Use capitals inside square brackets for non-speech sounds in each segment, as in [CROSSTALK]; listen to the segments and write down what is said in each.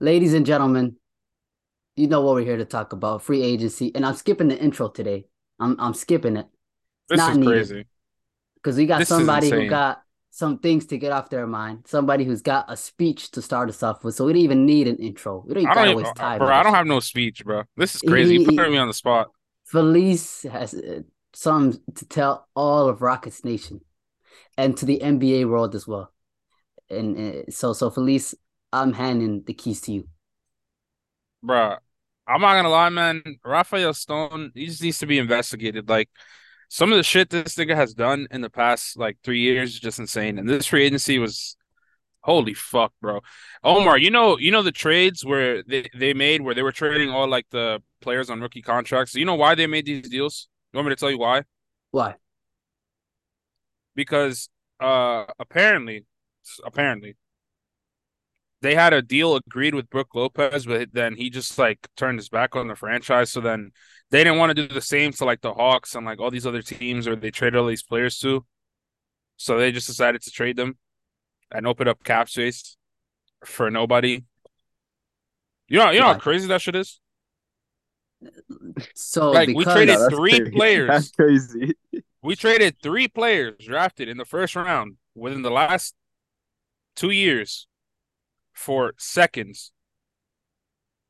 ladies and gentlemen, you know what we're here to talk about free agency. And I'm skipping the intro today. I'm I'm skipping it. This not is needed. crazy. Because we got this somebody who got some things to get off their mind. Somebody who's got a speech to start us off with. So we don't even need an intro. We don't even gotta waste time. Bro, I don't have no speech, bro. This is crazy. He, you put me on the spot. Felice has uh, some to tell all of Rockets Nation and to the NBA world as well. And uh, so, so Felice, I'm handing the keys to you. Bro, I'm not gonna lie, man. Rafael Stone, he just needs to be investigated. Like some of the shit this nigga has done in the past like three years is just insane. And this free agency was holy fuck, bro. Omar, you know, you know the trades where they, they made where they were trading all like the players on rookie contracts. You know why they made these deals? You want me to tell you why? Why? Because uh apparently apparently they had a deal agreed with Brook Lopez, but then he just like turned his back on the franchise. So then they didn't want to do the same to like the Hawks and like all these other teams where they traded all these players to. So they just decided to trade them and open up cap space for nobody. You know, you know how crazy that shit is. So like we traded no, three crazy. [LAUGHS] players. That's crazy. we traded three players drafted in the first round within the last two years for seconds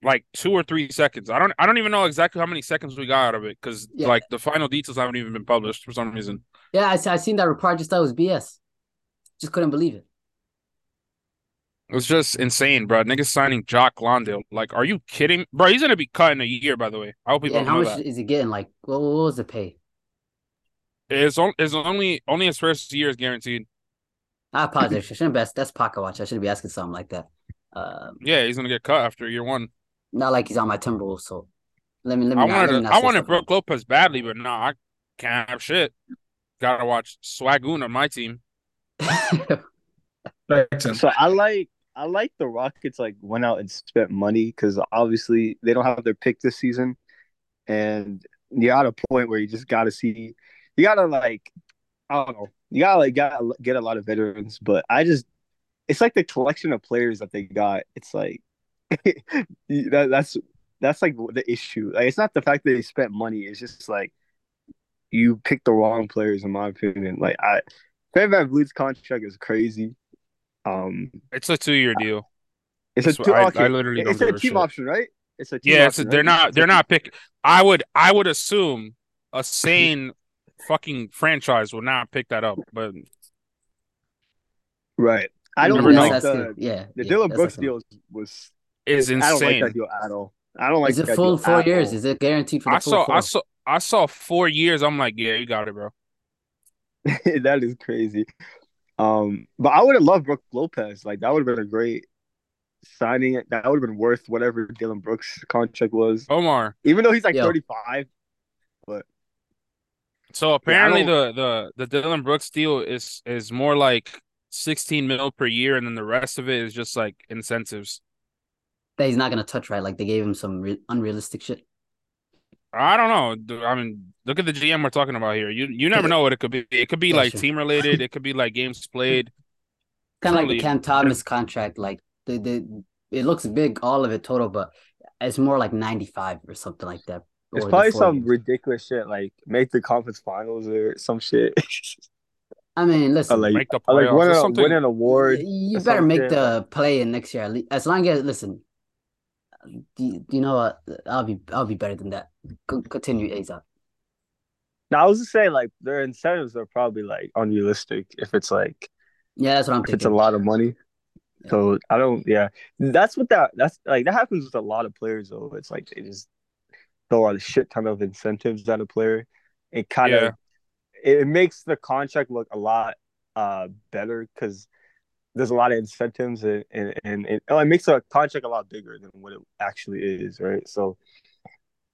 like two or three seconds. I don't I don't even know exactly how many seconds we got out of it because yeah. like the final details haven't even been published for some reason. Yeah, I I seen that report. Just thought it was BS. Just couldn't believe it. It was just insane, bro. Niggas signing Jock Landale. Like, are you kidding, bro? He's gonna be cut in a year, by the way. I hope people yeah, how much that. is he getting? Like, what, what was the pay? It's, on, it's only only his first year is guaranteed. I apologize. I shouldn't be that's pocket watch. I should be asking something like that. Um, yeah, he's gonna get cut after year one. Not like he's on my Timberwolves. So let me let me. I not, wanted me I wanted Brook Lopez badly, but no, I can't have shit. Gotta watch Swagoon on my team. [LAUGHS] so I like I like the Rockets like went out and spent money because obviously they don't have their pick this season, and you're at a point where you just got to see, you gotta like, I don't know, you gotta like gotta get a lot of veterans, but I just, it's like the collection of players that they got. It's like [LAUGHS] that, that's that's like the issue. Like it's not the fact that they spent money. It's just like you picked the wrong players, in my opinion. Like I, Fred VanVleet's contract is crazy. Um, it's a two year deal. It's That's a two. I, okay. I literally it's a team shit. option, right? It's a team yeah. Option, it's a, they're right? not. They're not pick. I would. I would assume a [LAUGHS] sane fucking franchise would not pick that up, but right. I don't never like know. the yeah. the yeah, Dillon Brooks awesome. deal was is insane. I don't like insane. that deal at all. I don't like Is it full four years? all. Is it guaranteed for the I full saw. four? I saw. I saw four years. I'm like, yeah, you got it, bro. [LAUGHS] that is crazy. Um, but I would have loved Brook Lopez. Like that would have been a great signing. That would have been worth whatever Dillon Brooks contract was. Omar. Even though he's like Yo. 35. But So apparently don't- the the the Dillon Brooks deal is is more like 16 mil per year, and then the rest of it is just like incentives. that he's not gonna touch right. Like they gave him some re- unrealistic shit. I don't know. I mean, look at the GM we're talking about here. You you never know what it could be. It could be Yeah, like sure. team related. It could be like games played. [LAUGHS] Kind of like the Cam Thomas contract. Like the the it looks big, all of it total, but it's more like ninety five or something like that. it's probably some years. ridiculous shit like make the conference finals or some shit. [LAUGHS] I mean, or listen, like, Make the or like playoffs. win, It's a, something- win an award. you or better make the play in next year. As long as listen, do, do you know what? I'll be I'll be better than that. Co- Continue, Azar. Now I was just saying like their incentives are probably like unrealistic if it's like Yeah, that's what I'm if it's a lot of money. Yeah. So I don't yeah. That's what that that's like that happens with a lot of players though. It's like they just throw a shit ton of incentives at a player. It kind of Yeah. It, makes the contract look a lot uh better because there's a lot of incentives and and, and it, oh, it makes a contract a lot bigger than what it actually is, right? So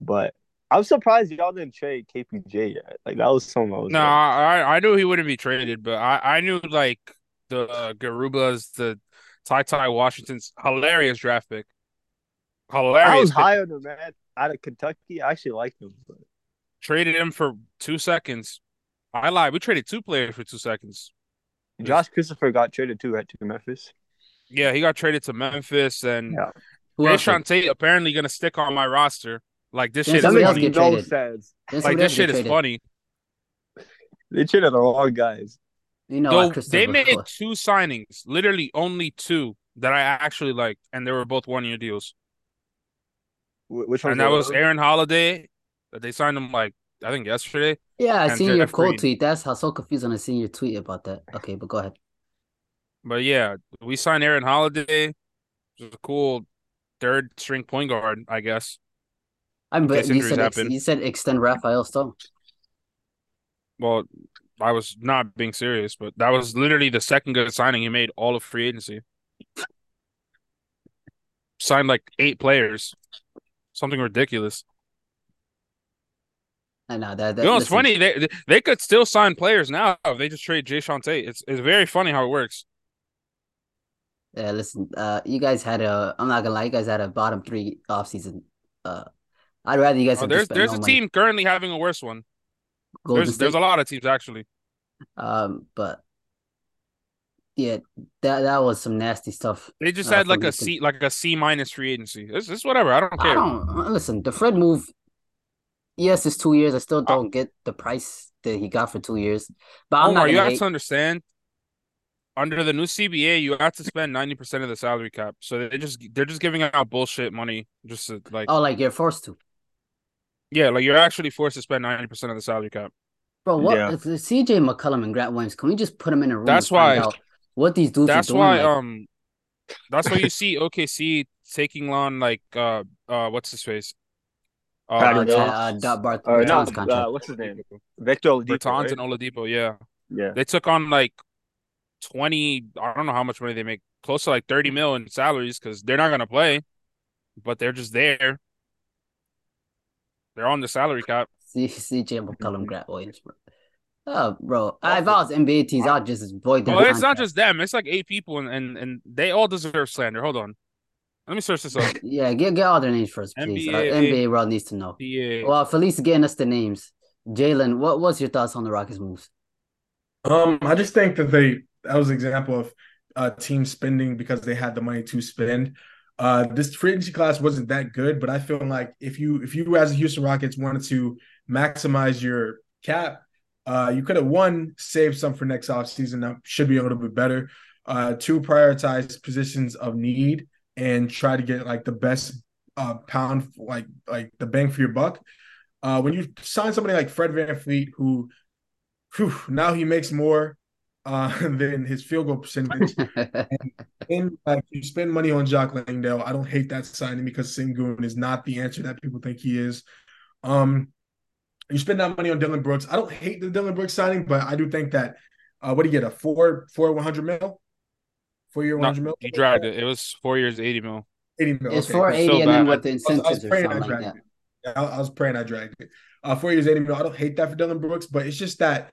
but I'm surprised y'all didn't trade KPJ yet. Like that was something I was No, like, I I knew he wouldn't be traded, but I I knew like the uh, Garubas, the Ty Ty Washington's hilarious draft pick. Hilarious. I was pick. high on him, man. Out of Kentucky, I actually liked him. But Traded him for two seconds. I lied. We traded two players for two seconds. Josh Christopher got traded too, right, to Memphis. Yeah, he got traded to Memphis, and Yeah. Who Tate apparently gonna stick on my roster. Like this Then shit That is somebody else makes get funny. no sense. Like this shit get is traded. funny. They traded the wrong guys. You know, Though why they Silver- made two signings, literally only two that I actually liked, and they were both one year deals. Which one? And that was Aaron Holiday. That they signed him like I think yesterday. Yeah, I seen your quote tweet. That's how so confused when I seen your tweet about that. Okay, but go ahead. But yeah, we signed Aaron Holiday, which is a cool third string point guard, I guess. I'm but you said ex- you said extend Rafael Stone. Well, I was not being serious, but that was literally the second good signing he made all of free agency. Signed like eight players, something ridiculous. I know that. that You know, it's listen, funny. They they could still sign players now if they just trade Jay Tate. It's it's very funny how it works. Yeah, listen. Uh, you guys had a. I'm not gonna lie. You guys had a bottom three offseason. Uh, I'd rather you guys Oh, there's there's a money. team currently having a worse one. Golden There's there's a lot of teams actually. Um, but yeah, that that was some nasty stuff. They just Uh, had like a Houston. Like a C minus free agency. This it's whatever. I don't I care. don't uh, listen. The Fred move. Yes, it's two years. I Uh, still don't get the price that he got for two years. But I'm Omar, not you gonna have hate. to understand. Under the new CBA, you have to spend ninety percent of the salary cap. So they just they're just giving out bullshit money. Just to, like Oh, like you're forced to, yeah, like you're actually forced to spend ninety percent of the salary cap. bro. What Yeah. if it's CJ McCollum and Grant Williams? Can we just put them in a room? That's and find why- out what these dudes That's are doing. why like, um, that's why you see OKC taking on like uh uh what's his face, uh, Patty uh, Mills. uh, Dot Uh, no, uh, what's his name? Victor Oladipo. Bertans right? and Oladipo. Yeah, Yeah. they took on like twenty. I don't know how much money they make. Close to like thirty mil in salaries because they're not gonna play, but they're just there. They're on the salary cap. C- CJ McCollum. Grant Williams, bro. Oh, bro. I, if I was NBA teams, I'd just void their Well, it's not just them. It's like eight people, and, and and they all deserve slander. Hold on, let me search this up. [LAUGHS] Yeah, get get all their names first, please. Uh, NBA. NBA world needs to know. PA. Well, Felice getting us the names. Jalen, what what's your thoughts on the Rockets moves? Um, I just think that they that was an example of uh team spending because they had the money to spend. Uh, this free agency class wasn't that good, but I feel like if you if you as the Houston Rockets wanted to maximize your cap, uh, you could have one saved some for next offseason. That should be a little bit better. Uh, two prioritize positions of need and try to get like the best uh pound like like the bang for your buck. Uh, when you sign somebody like Fred VanVleet, who whew, now he makes more uh, [LAUGHS] than his field goal percentage. [LAUGHS] and like you spend money on Jock Landale. I don't hate that signing because Sengun is not the answer that people think he is. Um, you spend that money on Dillon Brooks. I don't hate the Dillon Brooks signing, but I do think that uh, what do you get a four four one hundred mil, four year one No, hundred mil. you dragged it. It was four years, eighty mil. Eighty mil. it's okay. four it's so and then bad. with the I was, I was incentives or praying I something like dragged that. it. Yeah, I, I was praying I dragged it. Uh, four years, eighty mil. I don't hate that for Dillon Brooks, but it's just that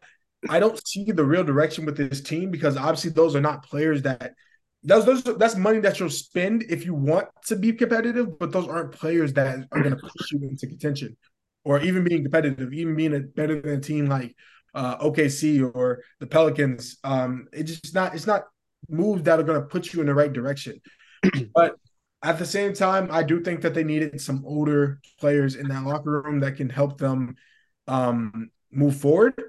I don't see the real direction with this team because obviously those are not players that those those that's money that you'll spend if you want to be competitive, but those aren't players that are going to push you into contention or even being competitive, even being a better than a team like uh, OKC or the Pelicans. Um, it's just not it's not moves that are going to put you in the right direction. [CLEARS THROAT] but at the same time, I do think that they needed some older players in that locker room that can help them um, move forward.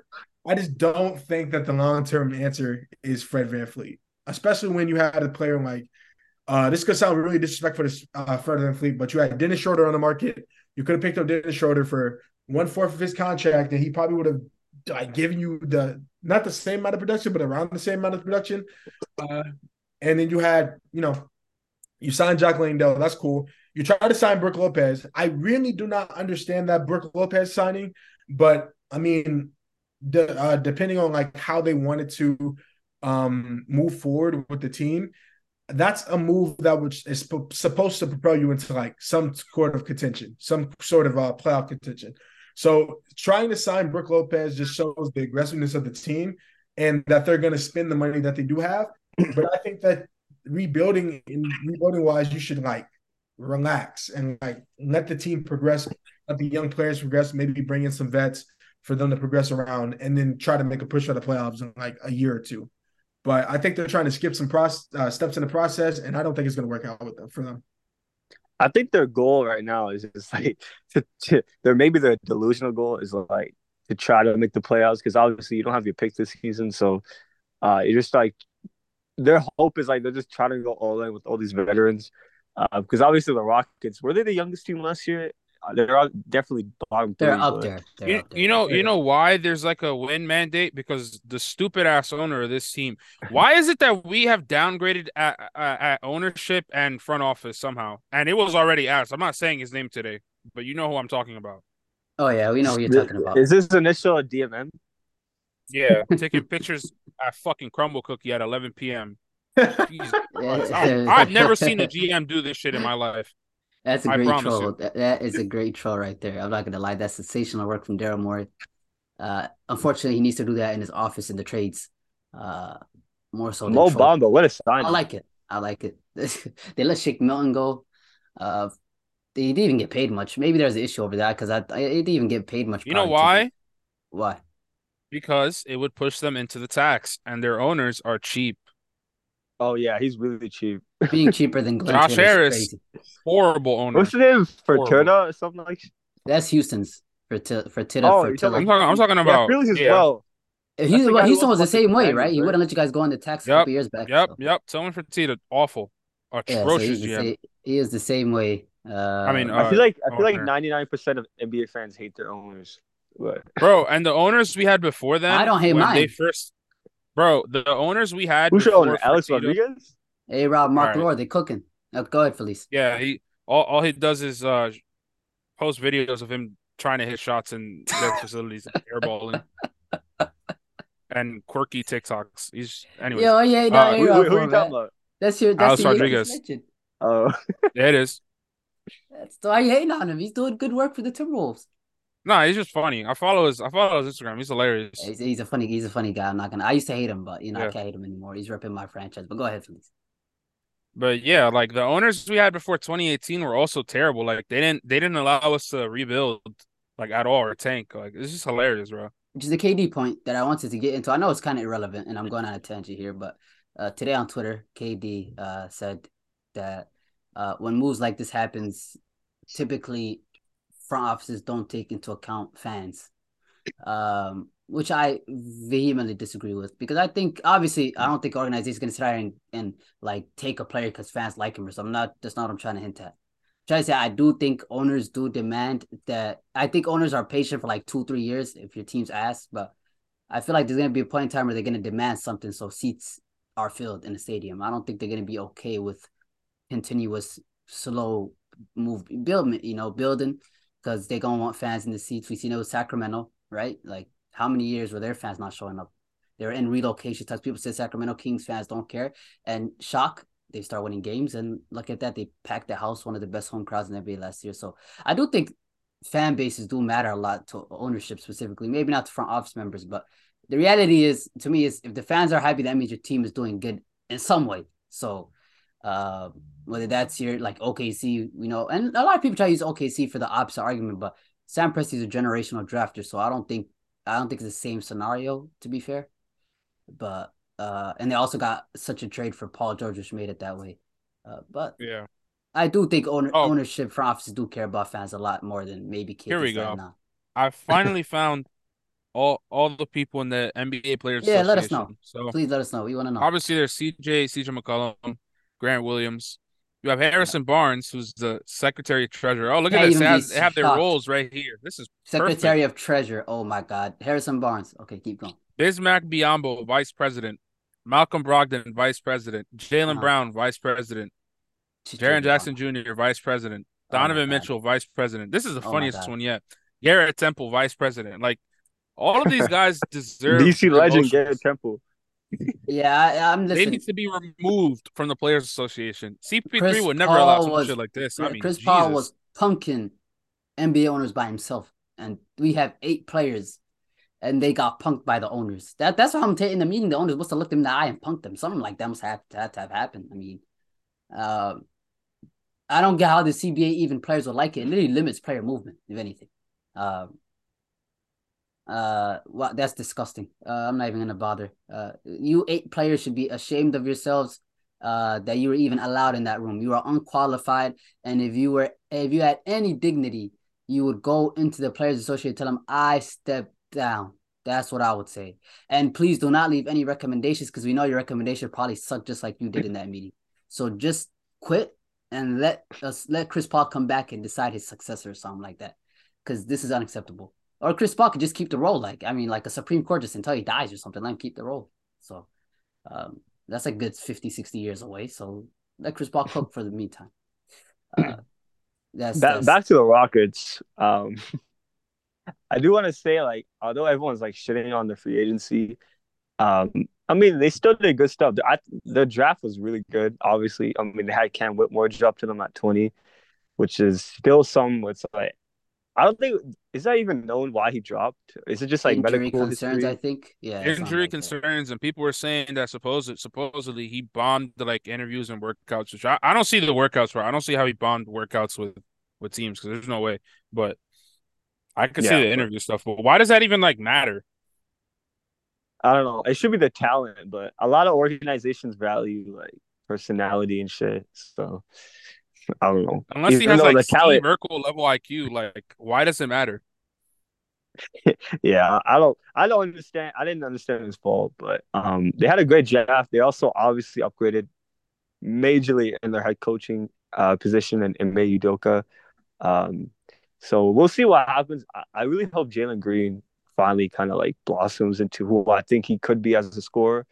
I just don't think that the long term answer is Fred VanVleet, especially when you had a player like uh, this could sound really disrespectful to uh, Fred VanVleet, but you had Dennis Schroeder on the market. You could have picked up Dennis Schroeder for one fourth of his contract, and he probably would have like given you the not the same amount of production, but around the same amount of production. Uh, and then you had, you know, you signed Jock Landale. That's cool. You try to sign Brook Lopez. I really do not understand that Brook Lopez signing, but I mean, the, uh, depending on like how they wanted to um, move forward with the team, that's a move that which is supposed to propel you into like some sort of contention, some sort of uh, playoff contention. So trying to sign Brook Lopez just shows the aggressiveness of the team and that they're going to spend the money that they do have. But I think that rebuilding in rebuilding wise, you should like relax and like let the team progress, let the young players progress, maybe bring in some vets for them to progress around and then try to make a push for the playoffs in like a year or two. But I think they're trying to skip some process, uh, steps in the process, and I don't think it's going to work out with them for them. I think their goal right now is just [LAUGHS] like to, to their maybe their delusional goal is like to try to make the playoffs because obviously you don't have your pick this season, so uh, you're just like their hope is like they're just trying to go all in with all these veterans because uh, obviously the Rockets were they the youngest team last year? They're all definitely bottom. They're three, up there. They're you, up there. you know, you know why there's like a win mandate because the stupid ass owner of this team. Why is it that we have downgraded at, at, at ownership and front office somehow? And it was already asked. I'm not saying his name today, but you know who I'm talking about. Oh yeah, we know who you're talking about. Is this initial a DMM? Yeah, [LAUGHS] taking pictures at fucking Crumbl Cookie at 11 p.m. [LAUGHS] I've never [LAUGHS] seen a GM do this shit in my life. That's a great troll. That, that is a great troll right there. I'm not gonna lie. That's sensational work from Daryl Morey. Uh, unfortunately, he needs to do that in his office in the trades. Uh, more so. Mo Bamba, what a sign! I like it. I like it. [LAUGHS] they let Shake Milton go. Uh, they didn't even get paid much. Maybe there's an issue over that because I, I didn't even get paid much. You know why? Why? Because it would push them into the tax, and their owners are cheap. Oh yeah, he's really cheap. Being [LAUGHS] cheaper than Glenn Josh Harris, horrible owner. What's the name for Turner or something like? That's Houston's for t- Fertitta. Oh, for I'm talking. I'm talking about yeah, Phillies as yeah. well. He, well, Houston was the same way, right? He wouldn't let you guys go on the tax yep, a couple years back. Yep, so. yep. Someone Fertitta, awful, atrocious. Yeah, so same, he is the same way. Uh, I mean, uh, I feel like I feel like ninety nine percent of NBA fans hate their owners. But... Bro, and the owners we had before then, I don't hate mine. They first, bro, the owners we had. Who's your owner? Alex Rodriguez. Hey, Rob, Mark right. Lore, they cooking. Oh, go ahead, Felice. Yeah, he all, all he does is uh post videos of him trying to hit shots in their [LAUGHS] facilities, airballing, and quirky TikToks. He's anyway. Yo, yeah, no, uh, who, who, who you talking about? That's your that's Alex your Rodriguez. Oh, yeah, it is. That's why you hating on him. He's doing good work for the Timberwolves. No, nah, he's just funny. I follow his I follow his Instagram. He's hilarious. He's, he's, a funny he's a funny guy. I'm not gonna. I used to hate him, but you know yeah. I can't hate him anymore. He's ripping my franchise. But go ahead, please. But yeah, like the owners we had before 2018 were also terrible. Like they didn't they didn't allow us to rebuild like at all or tank. Like it's just hilarious, bro. Which is the KD point that I wanted to get into. I know it's kind of irrelevant, and I'm going on a tangent here, but uh, today on Twitter, KD uh, said that uh, when moves like this happens, typically front offices don't take into account fans, um, which I vehemently disagree with because I think obviously I don't think organizations to try and, and like take a player because fans like him or something. I'm not that's not what I'm trying to hint at. I'm trying to say I do think owners do demand that. I think owners are patient for like two three years if your team's asked, but I feel like there's to be a point in time where they're to demand something so seats are filled in the stadium. I don't think they're to be okay with continuous slow move build you know building because they're gonna want fans in the seats. We it with Sacramento, right? Like how many years were their fans not showing up? They're in relocation types. People say Sacramento Kings fans don't care, and shock they start winning games. And look at that, they packed the house, one of the best home crowds in the NBA last year. So I do think fan bases do matter a lot to ownership specifically. Maybe not to front office members, but the reality is, to me, is if the fans are happy, that means your team is doing good in some way. So uh, whether that's your like OKC, you know, and a lot of people try to use OKC for the opposite argument, but Sam Presti's a generational drafter, so I don't think I don't think it's the same scenario to be fair. But uh, and they also got such a trade for Paul George, which made it that way. Uh, but yeah, I do think owner, oh. ownership for offices do care about fans a lot more than maybe kids. Here we go. Now. I [LAUGHS] finally found all all the people in the NBA players. Yeah, let us know. So please let us know. We want to know. Obviously, there's CJ, CJ McCollum, Grant Williams. You have Harrison Barnes, who's the Secretary of Treasurer. Oh, look at this. They have, they have, their roles right here. This is Secretary perfect. of Treasurer. Oh my God. Harrison Barnes. Okay, keep going. Bismack Biyombo, Vice President. Malcolm Brogdon, Vice President. Jalen uh-huh. Brown, Vice President. Jaren Jackson Jr., Vice President. Oh Donovan oh Mitchell, Vice President. This is the oh funniest one yet. Garrett Temple, Vice President. Like all of these [LAUGHS] guys deserve DC legend Garrett Temple. Yeah, I, am They need to be removed from the Players Association. CP3 Chris would never Paul allow some was, shit like this. I mean, Chris Jesus. Paul was punking NBA owners by himself, and we have eight players, and they got punked by the owners. That that's why I'm taking the meeting. The owners must have looked them in the eye and punked them. Something like that must have to, have, to have happened. I mean, uh, I don't get how the CBA even players will like it. It literally limits player movement, if anything. Uh, uh, well, that's disgusting. Uh, I'm not even gonna bother. Uh, you eight players should be ashamed of yourselves. uh, that you were even allowed in that room. You are unqualified, and if you were if you had any dignity, you would go into the players association tell them I stepped down. That's what I would say. And please do not leave any recommendations because we know your recommendation probably sucked just like you did in that meeting. So just quit and let us let Chris Paul come back and decide his successor or something like that. Because this is unacceptable. Or Chris Paul could just keep the role. Like, I mean, like a Supreme Court just until he dies or something, let him keep the role. So um, that's a good 50, 60 years away. So let Chris Paul cook for the meantime. Uh, [LAUGHS] that's, that, that's, back to the Rockets. Um, [LAUGHS] I do want to say, like, although everyone's like shitting on the free agency, um, I mean, they still did good stuff. I, the draft was really good. Obviously, I mean, they had Cam Whitmore drop to them at twenty, which is still some. It's like I don't think is that even known why he dropped. Is it just like injury medical concerns? history? I think, yeah, injury like concerns, that. and people were saying that supposed supposedly he bombed the like interviews and workouts. Which I, I don't see the workouts for. I don't see how he bombed workouts with with teams because there's no way. But I could yeah, see the interview stuff. But why does that even like matter? I don't know. It should be the talent, but a lot of organizations value like personality and shit. So I don't know. Unless Even he has like the talent... Merkel level IQ, like why does it matter? [LAUGHS] yeah, I don't I don't understand. I didn't understand his fault, but um they had a great draft. They also obviously upgraded majorly in their head coaching uh position in, in Ime Udoka. Um so we'll see what happens. I, I really hope Jalen Green finally kind of like blossoms into who I think he could be as a scorer.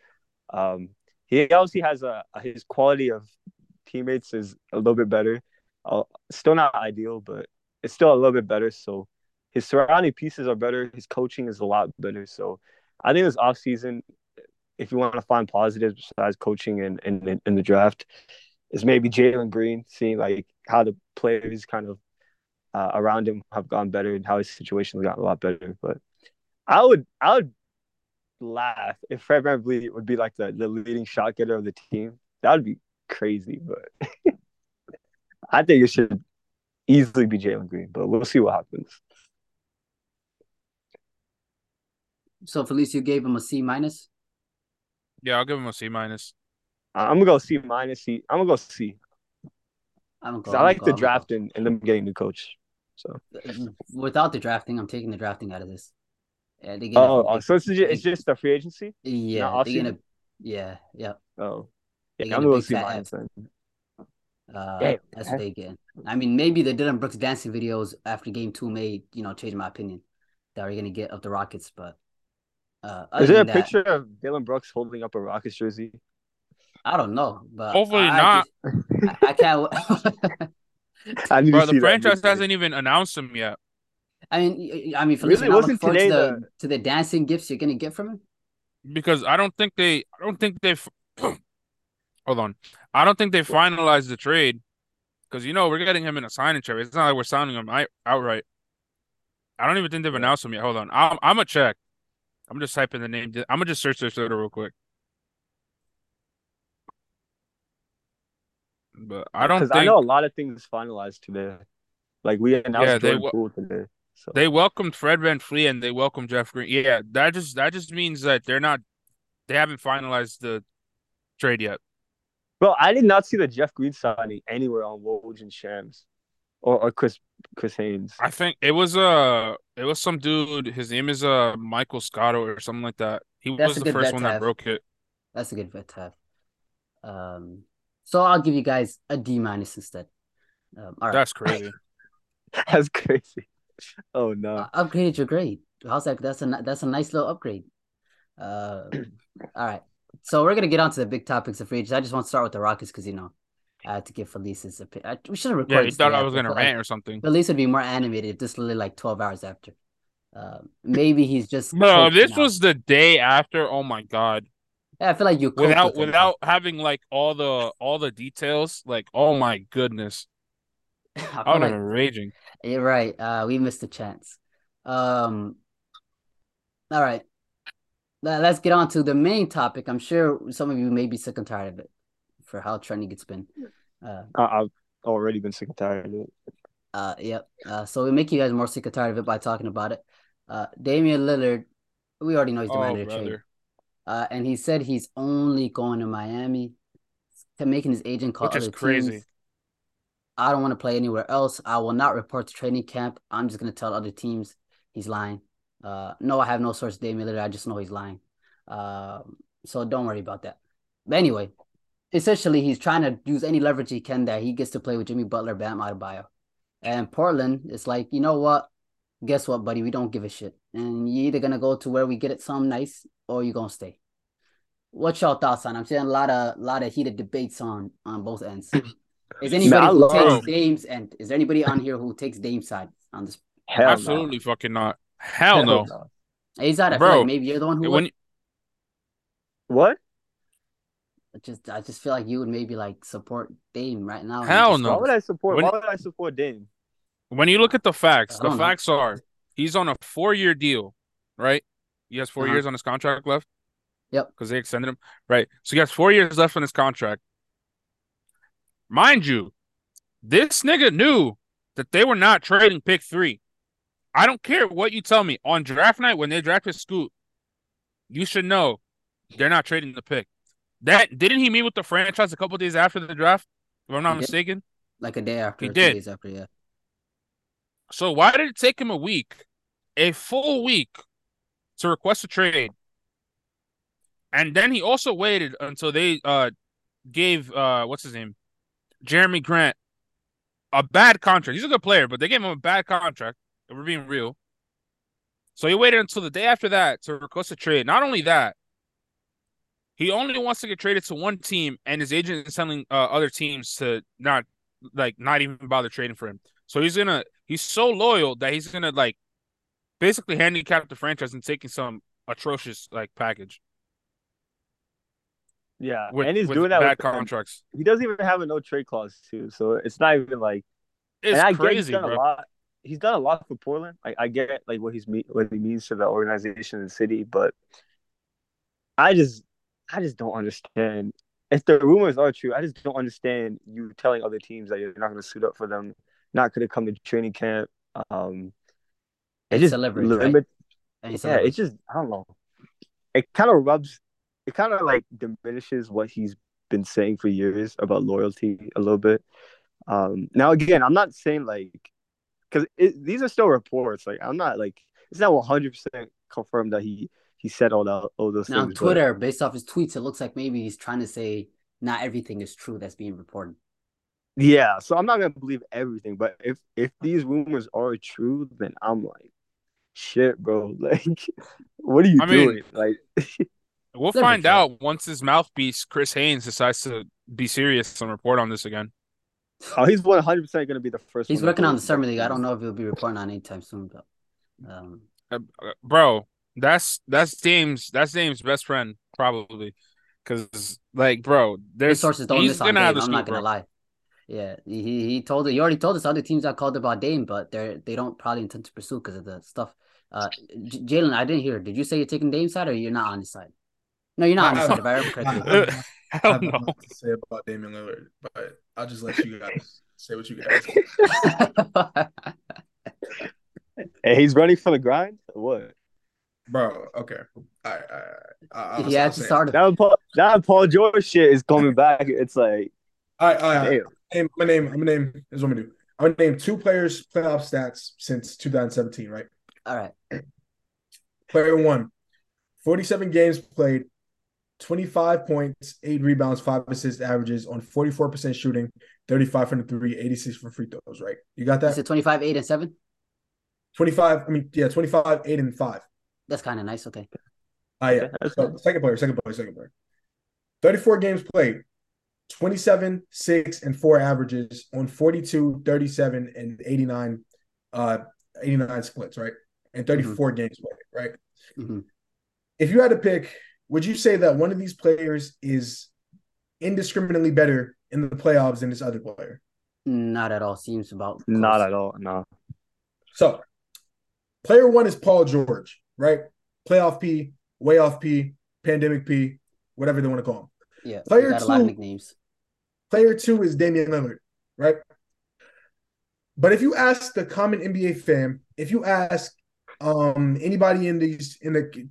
Um he obviously has a his quality of teammates is a little bit better. Uh, still not ideal, but it's still a little bit better. So his surrounding pieces are better. His coaching is a lot better. So I think this offseason, if you want to find positives besides coaching and in, in, the draft, is maybe Jalen Green, seeing like how the players kind of uh, around him have gone better and how his situation has gotten a lot better. But I would I would laugh if Fred VanVleet would be like the, the leading shot getter of the team. That would be crazy, but [LAUGHS] I think it should easily be Jalen Green, but we'll see what happens. So Felicio gave him a C minus. Yeah, I'll give him a C minus. I'm gonna go C minus. C. I'm gonna go C. I'm gonna go, I like the draft and, and them getting new coach. So mm, without the drafting, I'm taking the drafting out of this. Yeah, they oh, oh, so it's just, it's just the free agency. Yeah, they're gonna, yeah, yeah. Oh, yeah, I'm gonna see mine. Uh, yeah, that's what they get. I mean, maybe the Dillon Brooks dancing videos after game two may, you know, change my opinion that we're gonna get of the Rockets. But uh, is there a that, picture of Dillon Brooks holding up a Rockets jersey? I don't know, but hopefully I, not. I, I, I can't. [LAUGHS] I Bro, the franchise hasn't even announced him yet. I mean, I mean, for really, wasn't today to the, the, to the dancing gifts you're gonna get from him? Because I don't think they, I don't think they've [CLEARS THROAT] Hold on. I don't think they finalized the trade because you know we're getting him in a signing trade. It's not like we're signing him outright. I don't even think they've announced him yet. Hold on. I'm I'm gonna check. I'm just typing the name. I'm gonna just search this Twitter real quick. But I don't think I know a lot of things finalized today. Like we announced yeah, Jordan Poole today. So. They welcomed Fred VanVleet and they welcomed Jeff Green. Yeah, that just that just means that they're not they haven't finalized the trade yet. Bro, I did not see the Jeff Green signing anywhere on Woj and Shams or, or Chris Chris Haynes. I think it was uh it was some dude. His name is uh Michael Scotto or something like that. He That's was the first one that broke it. That's a good vet to have. Um, so I'll give you guys a D minus instead. Um, all right. That's crazy. [LAUGHS] that's crazy. Oh no! Uh, upgraded your grade. How's that? That's a that's a nice little upgrade. Uh, all right. So we're gonna get on to the big topics of free. I just want to start with the Rockets because you know I had to give Felice's opinion. We should have recorded. Yeah, you thought I was gonna rant like, or something. Felice would be more animated if this literally like twelve hours after. Uh, maybe he's just no. This now. was the day after. Oh my god. Yeah, I feel like you without without having like all the all the details. Like, oh my goodness, [LAUGHS] I, I would have like, raging. You're right. Uh, we missed a chance. Um. All right let's get on to the main topic. I'm sure some of you may be sick and tired of it for how trending it's been. Uh, I've already been sick and tired of it. Uh, yep. Uh, so we make you guys more sick and tired of it by talking about it. Uh, Damian Lillard, we already know he's demanded oh, a trade. Uh, and he said he's only going to Miami. to making his agent call Which is other crazy. teams. I don't want to play anywhere else. I will not report to training camp. I'm just gonna tell other teams he's lying. Uh, no, I have no source, Damian Lillard. I just know he's lying. Um, so don't worry about that. But anyway, essentially, he's trying to use any leverage he can that he gets to play with Jimmy Butler, Bam Adebayo, and Portland. It's like you know what? Guess what, buddy? We don't give a shit, and you're either gonna go to where we get it some nice, or you're gonna stay. What's your thoughts on? I'm seeing a lot of lot of heated debates on on both ends. [CLEARS THROAT] Is anybody I who takes Dame's and is there anybody on here who takes Dame's side on this? Hell no. Absolutely fucking not. Hell no. He's out. I feel Bro, like maybe you're the one who When would. What? I just I just feel like you would maybe like support Dame right now. Hell just- no. Why would I support? When- why would I support Dame? when you look at the facts, the know. facts are he's on a four year deal, right? He has 4 Uh-huh. years on his contract left. Yep. Because they extended him. Right. So he has four years left on his contract. Mind you, this nigga knew that they were not trading pick three. I don't care what you tell me. On draft night, when they drafted Scoot, you should know they're not trading the pick. That didn't he meet with the franchise a couple days after the draft? If I'm not He did. mistaken. like a day after, He two did. days after, yeah. So why did it take him a week, a full week, to request a trade? And then he also waited until they uh gave uh what's his name, Jerami Grant, a bad contract. He's a good player, but they gave him a bad contract. We're being real. So he waited until the day after that to request a trade. Not only that, he only wants to get traded to one team, and his agent is telling uh, other teams to not like not even bother trading for him. So he's gonna he's so loyal that he's gonna like basically handicap the franchise and taking some atrocious like package Yeah, with, and he's doing that. bad With, contracts. he doesn't even have a no trade clause too, so it's not even like. It's and I get he's crazy, bro. He's done a lot for Portland. I, I get like what he's what he means to the organization and city, but I just I just don't understand. If the rumors are true, I just don't understand you telling other teams that you're not going to suit up for them, not going to come to training camp. Um, it It's just leverage, right? limit- it's yeah, it's just I don't know. It kind of rubs. It kind of like diminishes what he's been saying for years about loyalty a little bit. Um, now again, I'm not saying like because these are still reports. Like I'm not like it's not 100 percent confirmed that he he said all that all those now on things. but- Twitter, based off his tweets, it looks like maybe he's trying to say not everything is true that's being reported. Yeah, so I'm not gonna believe everything, but if if these rumors are true, then I'm like, shit, bro. [LAUGHS] Like, what are you I mean- doing? Like, We'll find out once his mouthpiece Chris Haynes decides to be serious and report on this again. Oh, he's 100 percent gonna be the first. He's one working on the summer league. I don't know if he'll be reporting on anytime soon, but um, Uh, uh, bro, that's that's Dame's that's Dame's best friend probably, because like, bro, his there's sources don't he's miss on gonna have Dame. the I'm not gonna bro. lie. Yeah, he he told he already told us other teams that called about Dame, but they're they don't probably intend to pursue because of the stuff. Uh, J- Jalen, I didn't hear. Did you say you're taking Dame's side or you're not on his side? No, you're not on his I- side. If I I. I, I have no. nothing to say about Damian Lillard, but I'll just let you guys say what you guys. Hey, [LAUGHS] he's running for the grind. Or what? Bro, okay. All right, all right, all right. I'll, he I'll had to start. Now Paul, now Paul George shit is coming back. It's like, All right, all right. damn. Hey, I'm gonna name. I'm gonna name. This is what I'm gonna do. I'm gonna name two players' playoff stats since 2017. Right. All right. Player one, 47 games played, 25 points, eight rebounds, five assists, averages on 44% shooting, 35 from the three, 86 for free throws. Right. You got You that? said 25, 8, and 7? 25. I mean, yeah, 25, eight, and five. That's kind of nice. Okay. Ah, yeah. Yeah, So, second player, second player, second player. 34 games played, 27, 6, and 4 averages on 42, 37, and 89, uh, 89 splits, right? And 34 games played, right? hmm If you had to pick, would you say that one of these players is indiscriminately better in the playoffs than this other player? Not at all. Seems about not at all. No. So, player one is Paul George, right? Playoff P, way off P, pandemic P, whatever they want to call him. Yeah. Player we got a lot of two- nicknames. Player two is Damian Lillard, right? But if you ask the common NBA fan, if you ask um anybody in these in the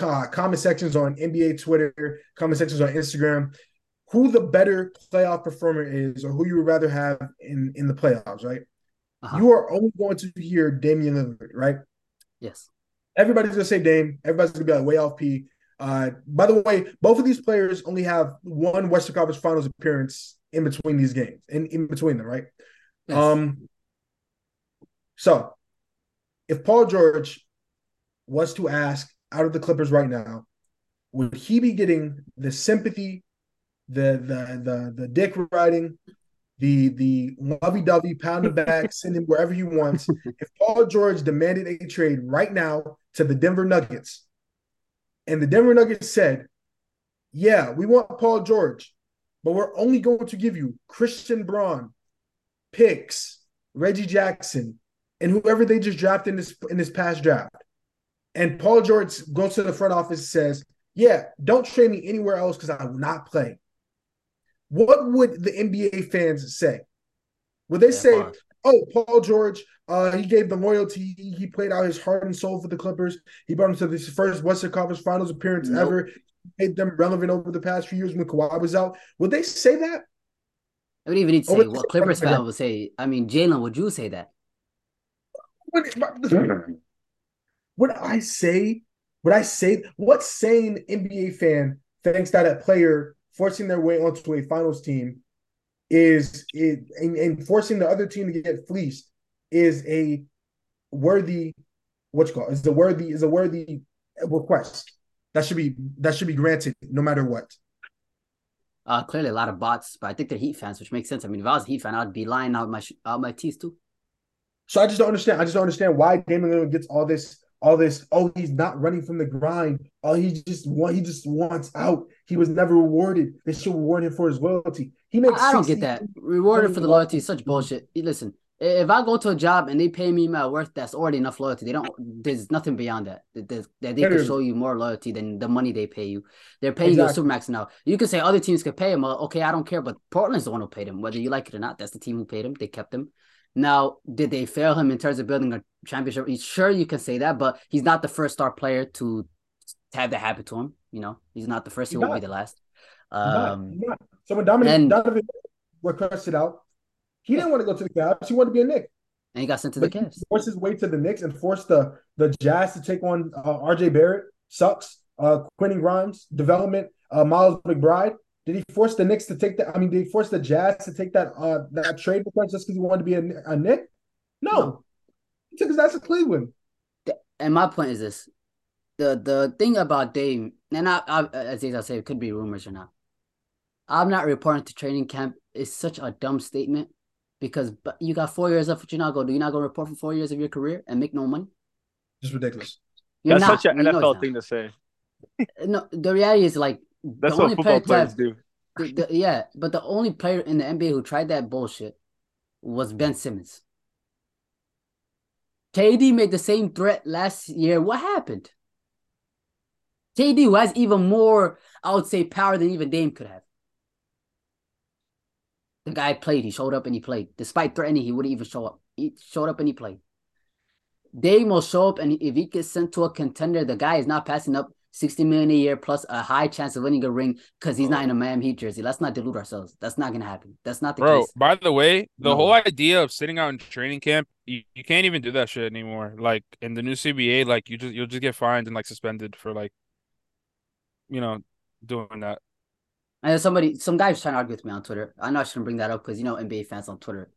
uh, comment sections on NBA Twitter, comment sections on Instagram, who the better playoff performer is, or who you would rather have in in the playoffs, right? Uh-huh. You are only going to hear Damian Lillard, right? Yes. Everybody's gonna say Dame. Everybody's gonna be like way off P. Uh, by the way, both of these players only have one Western Conference Finals appearance in between these games, in, in between them, right? Yes. Um. So, if Paul George was to ask out of the Clippers right now, would he be getting the sympathy, the the the the dick riding, the the lovey dovey pound of back, [LAUGHS] send him wherever he wants? if Paul George demanded a trade right now to the Denver Nuggets, and the Denver Nuggets said, "Yeah, we want Paul George, but we're only going to give you Christian Braun, picks, Reggie Jackson, and whoever they just drafted in this in this past draft." And Paul George goes to the front office and says, yeah, don't trade me anywhere else because I will not play. What would the NBA fans say? Would they yeah, say, fine. "Oh, Paul George, uh, he gave the loyalty. He played out his heart and soul for the Clippers. He brought them to this first Western Conference Finals appearance nope. ever. He made them relevant over the past few years when Kawhi was out." Would they say that? I would even need to say what Clippers fan would say. I mean, Jalen, would you say that? Would I say would I say what sane NBA fan thinks that a player forcing their way onto a finals team is it and, and forcing the other team to get fleeced is a worthy what you call is a worthy is a worthy request that should be that should be granted no matter what. Uh, clearly a lot of bots, but I think they're Heat fans, which makes sense. I mean, if I was a Heat fan, I'd be lying out my out my teeth too. So I just don't understand. I just don't understand why Damian Lillard gets all this all this, oh, he's not running from the grind. Oh, he just want he just wants out. He was never rewarded. They should reward him for his loyalty. He makes. I don't get that. Rewarded for the loyalty is such bullshit. Listen, if I go to a job and they pay me my worth, that's already enough loyalty. They don't. There's nothing beyond that. That, that they can show you more loyalty than the money they pay you. They're paying exactly. you a supermax now. You can say other teams could pay him. Okay, I don't care, but Portland's the one who paid him. Whether you like it or not, that's the team who paid him. They kept him. Now, did they fail him in terms of building a championship? Sure, you can say that, but he's not the first star player to have that happen to him. You know, he's not the first. He won't be the last. Um, he's not. So when Dominic and, Donovan requested out, he didn't want to go to the Cavs. He wanted to be a Knick. And he got sent to but the Cavs. Forced his way to the Knicks and forced the the Jazz to take on uh, R.J. Barrett. Sucks. Uh, Quentin Grimes development. Uh, Miles McBride. Did he force the Knicks to take that? I mean, did he force the Jazz to take that uh that trade request just because he wanted to be a, a Knick? No. no. He took his ass to Cleveland. And my point is this: the the thing about Dame, and I, I as I say, it could be rumors or not. I'm not reporting to training camp is such a dumb statement because but you got four years left. What you not going to do? You're not going to report for four years of your career and make no money. Just ridiculous. You're That's not, such an NFL thing to say. no, the reality is like that's what football players do. The, the, yeah, but the only player in the NBA who tried that bullshit was Ben Simmons. KD made the same threat last year. What happened? KD who has even more, I would say, power than even Dame could have. The guy played. He showed up and he played. Despite threatening, he wouldn't even show up. He showed up and he played. Dame will show up, and if he gets sent to a contender, the guy is not passing up 60 million a year plus a high chance of winning a ring because he's not in a Miami Heat jersey. Let's not delude ourselves. That's not gonna happen. That's not the case. Bro, case. by the way, the no. whole idea of sitting out in training camp, you, you can't even do that shit anymore. Like in the new CBA, like you just you'll just get fined and like suspended for like you know, doing that. And somebody some guy was trying to argue with me on Twitter. I know I shouldn't bring that up because you know NBA fans on Twitter.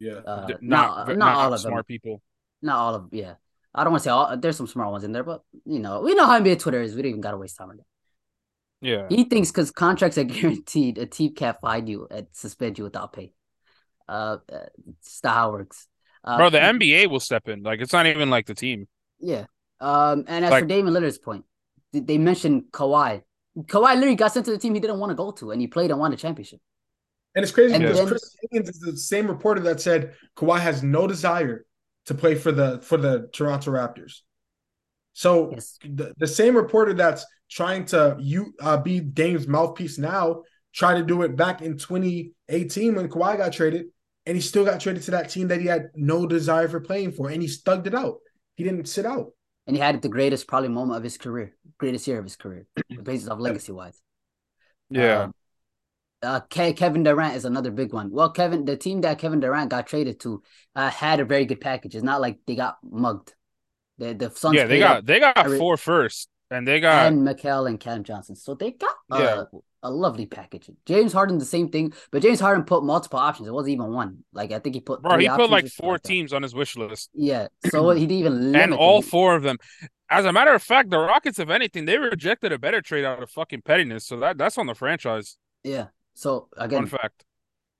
Yeah. Uh, not, not, not, not all of smart them. people. Not all of yeah. I don't want to say all. There's some smart ones in there, but you know, we know how NBA Twitter is. We don't even gotta waste time on that. Yeah. He thinks because contracts are [LAUGHS] guaranteed, a team can't find you and suspend you without pay. Uh, that's how it works. Uh, Bro, the NBA will step in. Like it's not even like the team. Yeah. Um, and as like, for Damian Lillard's point, they mentioned Kawhi. Kawhi literally got sent to the team he didn't want to go to, and he played and won a championship. And it's crazy and because then, Chris Higgins is the same reporter that said Kawhi has no desire to play for the for the Toronto Raptors. So yes. the, the same reporter that's trying to you uh, be Dame's mouthpiece now tried to do it back in 2018 when Kawhi got traded, and he still got traded to that team that he had no desire for playing for, and he stugged it out. He didn't sit out. And he had the greatest probably moment of his career, greatest year of his career, basis of legacy wise. Yeah. Um, uh, Ke- Kevin Durant is another big one. Well, Kevin, the team that Kevin Durant got traded to, uh, had a very good package. It's not like they got mugged. The the Suns Yeah, they got they got every- four first, and they got and Mikal and Cam Johnson, so they got uh, Yeah. a lovely package. James Harden the same thing, but James Harden put multiple options. It wasn't even one. Like I think he put bro. He put like four like teams on his wish list, Yeah, so he didn't even [CLEARS THROAT] and all He- four of them. As a matter of fact, the Rockets, if anything, they rejected a better trade out of fucking pettiness. So that that's on the franchise. Yeah. So again, Fun again, fact.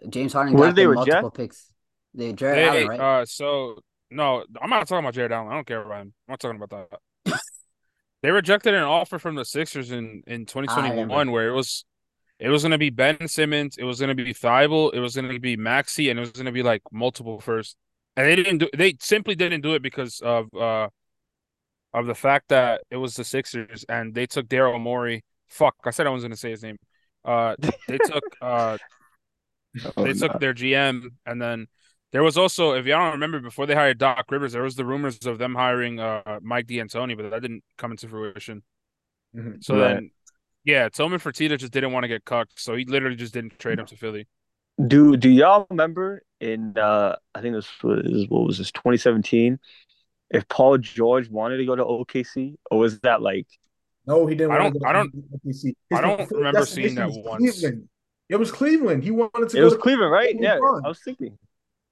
James Harden What got did they them reject? multiple picks. They Jared They, Allen, right? uh, so no, I'm not talking about Jared Allen. I don't care about him. I'm not talking about that. [LAUGHS] they rejected an offer from the Sixers in in 2021 where it was it was going to be Ben Simmons, it was going to be Thybulle, it was going to be Maxey, and it was going to be like multiple first. And they didn't do. They simply didn't do it because of uh of the fact that it was the Sixers and they took Daryl Morey. Fuck, I said I was going to say his name. Uh, they took [LAUGHS] uh Oh, they no. took their GM, and then there was also, if y'all don't remember, before they hired Doc Rivers, there was the rumors of them hiring uh Mike D'Antoni, but that didn't come into fruition. Mhm. So Right. then, yeah, Tillman Fertitta just didn't want to get cucked, so he literally just didn't trade him to Philly. Do do y'all remember in uh I think this was what was this 2017 if Paul George wanted to go to OKC or was that like No, he didn't. I don't- to go I don't- OKC. I don't remember seeing that was once. Cleveland. It was Cleveland. He wanted to it go was to Cleveland, right? Yeah, on. I was thinking.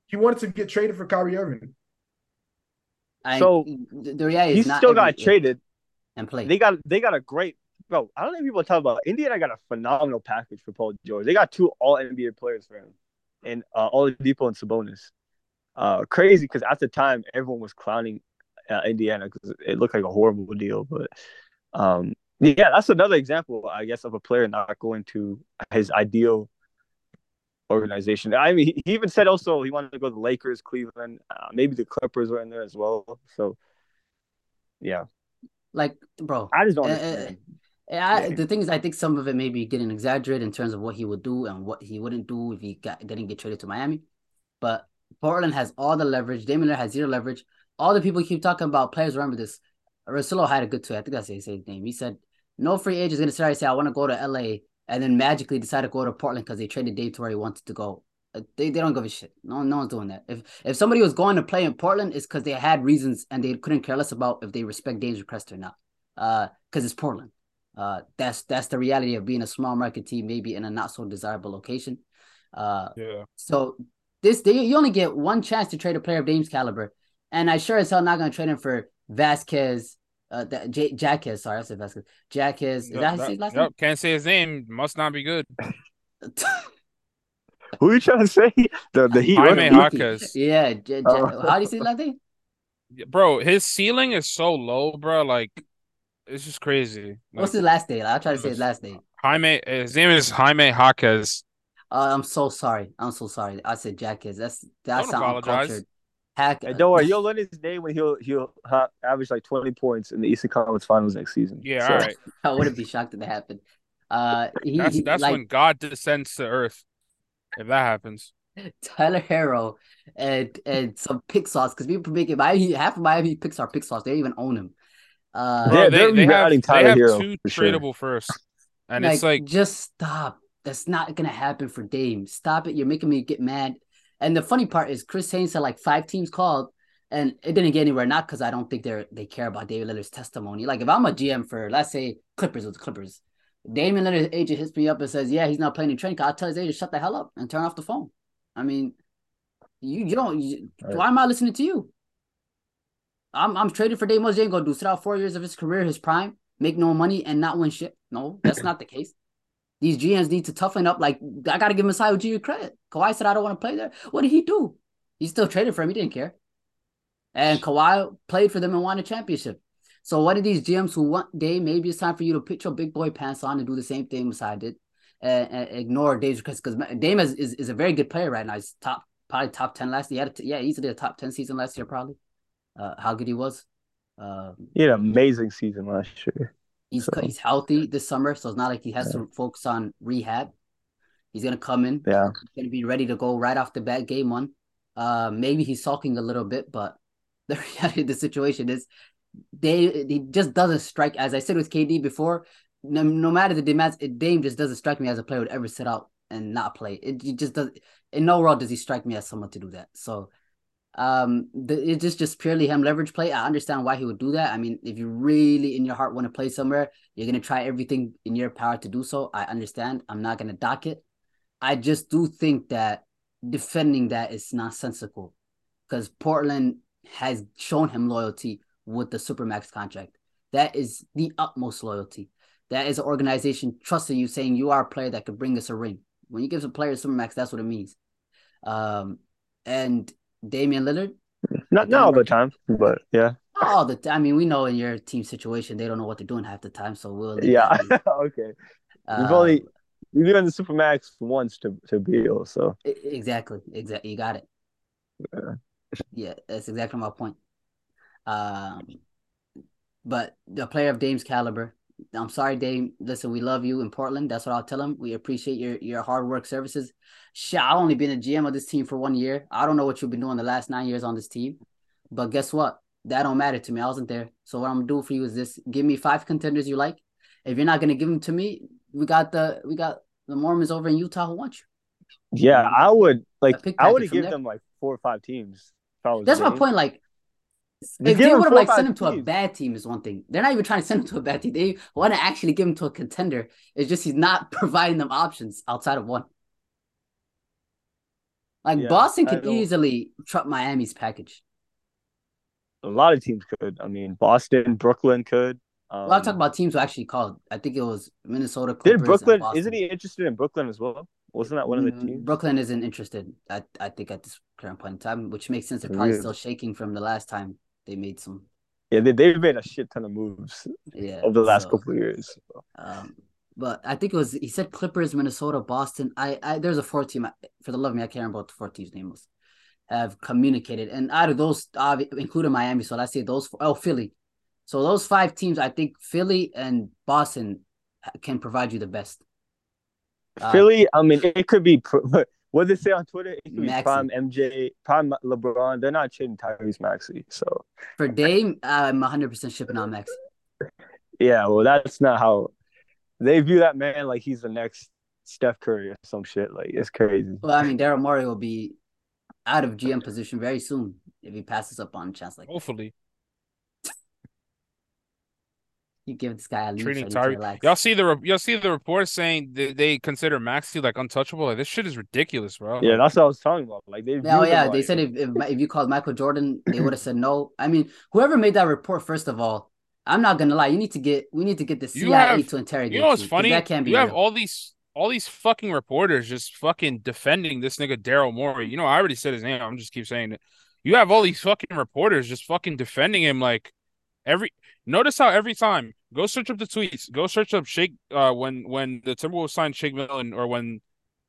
He wanted to get traded for Kyrie Irving. I, so, the the reality He not still got traded. and played. They got they got a great bro. I don't think people talk about Indiana got a phenomenal package for Paul George. They got two All NBA players for him, and uh, Oladipo and Sabonis. Uh, crazy because at the time everyone was clowning uh, Indiana because it looked like a horrible deal. But um, yeah, that's another example, I guess, of a player not going to his ideal organization. I mean, he, he even said also he wanted to go to the Lakers, Cleveland, uh, maybe the Clippers were in there as well. So yeah, like, bro, I just don't Uh, I, the thing is, I think some of it may be getting exaggerated in terms of what he would do and what he wouldn't do if he got didn't get traded to Miami. But Portland has all the leverage. Damian Lillard has zero leverage. All the people keep talking about players. Remember this. Rosillo had a good tweet. I think that's his his name. He said, "No free agent is going to start say I want to go to LA and then magically decide to go to Portland because they traded Dave to where he wanted to go." Uh, They, they don't give a shit. No no one's doing that. If if somebody was going to play in Portland, it's because they had reasons and they couldn't care less about if they respect Dave's request or not. Uh, because it's Portland. Uh, that's that's the reality of being a small market team, maybe in a not so desirable location. Uh, Yeah, so this they you only get one chance to trade a player of Dame's caliber, and I sure as hell not gonna trade him for Vasquez. Uh, that J- Jaquez, sorry, I said Vasquez. Jaquez, is Yep, that his that- last yep, can't say his name. Must not be good. [LAUGHS] Who are you trying to say? The the Heat. Jaime running yeah, J- J- Oh. how do you say his last name? Bro, his ceiling is so low, bro. Like, it's just crazy. What's his last name? I'll try to say his last name. Jaime? His name is Jaime Jaquez. Uh, I'm so sorry. I'm so sorry. I said Jaquez. That's that's Don't apologize. uncultured. Hack. Hey, don't worry, you'll learn his name when he'll he'll ha- average like twenty points in the Eastern Conference Finals next season. Yeah, So, all right. [LAUGHS] I wouldn't be shocked if that happened. Uh, he, That's he- that's like, when God descends to earth. If that happens, Tyler Herro and and some Pixar because people make it Miami half of Miami picks are pick sauce. They don't even own him. Uh, Yeah, bro, they're they, they have rerouting they Tyler have Herro, two for sure. tradable firsts, and it's like just stop. That's not gonna happen for Dame. Stop it. You're making me get mad. And the funny part is Chris Haynes had like five teams called and it didn't get anywhere. Not because I don't think they're they care about David Lillard's testimony. Like if I'm a GM for let's say Clippers with the Clippers, Damian Lillard's agent hits me up and says, Yeah, he's not playing in training. camp," I'll tell his agent, shut the hell up and turn off the phone. I mean, you you don't you, Right. why am I listening to you? I'm I'm traded for Dame. Dame gonna do? Sit out four years of his career, his prime, make no money, and not win shit? No, that's not the case. These GMs need to toughen up. Like I gotta give Masai Ujiri credit. Kawhi said I don't want to play there. What did he do? He still traded for him. He didn't care. And Kawhi played for them and won a championship. So what are these GMs who want Dame? Maybe it's time for you to put your big boy pants on and do the same thing Masai did, and, and ignore Dave's request because Dame is, is is a very good player right now. He's top probably top ten last year. He had a t- yeah, easily a top ten season last year probably. Uh, how good he was. Um, he had an amazing season last year. He's So- he's healthy this summer, so it's not like he has to focus on rehab. He's gonna come in, Yeah, he's gonna be ready to go right off the bat, game one. Uh, maybe he's sulking a little bit, but [LAUGHS] the reality of the situation is, they he just doesn't strike. As I said with KD before, no, no matter the demands, Dame just doesn't strike me as a player would ever sit out and not play. It, it just does. In no world does he strike me as someone to do that. So, um, the, it's just just purely him leverage play. I understand why he would do that. I mean, if you really in your heart want to play somewhere, you're gonna try everything in your power to do so. I understand. I'm not gonna dock it. I just do think that defending that is nonsensical because Portland has shown him loyalty with the Supermax contract. That is the utmost loyalty. That is an organization trusting you, saying you are a player that could bring us a ring. When you give a player a Supermax, that's what it means. Um, and Damian Lillard, Not not all the time, but yeah, all the time. I mean, we know in your team situation, they don't know what they're doing half the time. So we'll yeah. [LAUGHS] okay, we've Um, only we've given the supermax once to to Beal, so Exactly. Exactly. You got it. Yeah. Yeah, that's exactly my point. Um, but the player of Dame's caliber, I'm sorry, Dave. Listen, we love you in Portland. That's what I'll tell him. We appreciate your your hard work services. Shit, I've only been a GM of this team for one year. I don't know what you've been doing the last nine years on this team, but guess what? That don't matter to me. I wasn't there. So what I'm gonna do for you is this: give me five contenders you like. If you're not gonna give them to me, we got the we got the Mormons over in Utah who want you. yeah, I would like I would package have from given there. them like four or five teams. That's my point. Like, if they would have like sent him to a bad team is one thing. They're not even trying to send him to a bad team. They want to actually give him to a contender. It's just he's not [LAUGHS] providing them options outside of one. Like Yeah, Boston could easily trump Miami's package. A lot of teams could. I mean, Boston, Brooklyn could. Um, Well, I talk about teams who actually called. I think it was Minnesota. Clippers Did Brooklyn? Isn't he interested in Brooklyn as well? Wasn't that one of the Mm, teams? Brooklyn isn't interested. I I think at this current point in time, which makes sense. They're probably still shaking from the last time they made some. Yeah, they they've made a shit ton of moves Yeah, over the last so- couple of years. Um, but I think it was he said Clippers, Minnesota, Boston. I, I there's a four team. For the love of me, I can't remember what the fourth team's name was. Have communicated, and out of those, uh, including Miami, so let's say those. Four, oh, Philly. So those five teams, I think Philly and Boston can provide you the best. Uh, Philly, I mean, it could be. [LAUGHS] pr- What they say on Twitter? It could be prime MJ, prime LeBron. They're not trading Tyrese Maxey. So For Dame, I'm 100 percent shipping on Max. yeah, well, that's not how they view that man. Like he's the next Steph Curry or some shit. Like it's crazy. Well, I mean, Daryl Morey will be out of GM position very soon if he passes up on a chance like that. Hopefully, You give this guy a leash, treating so he Tyree. Y'all see the re- y'all see the report saying that they consider Maxey like untouchable. Like this shit is ridiculous, bro. Yeah, that's what I was talking about. Like they. Oh yeah, they like- said if, if if you called Michael Jordan, they would have said no. I mean, whoever made that report, first of all, I'm not gonna lie. You need to get we need to get the You CIA have- to interrogate You know what's you, 'cause funny? That can't be you have all these all these fucking reporters just fucking defending this nigga Daryl Morey. You know, I already said his name. I'm just keep saying it. You have all these fucking reporters just fucking defending him like every notice how every time go search up the tweets, go search up Shake uh when when the Timberwolves signed Shake Milton or when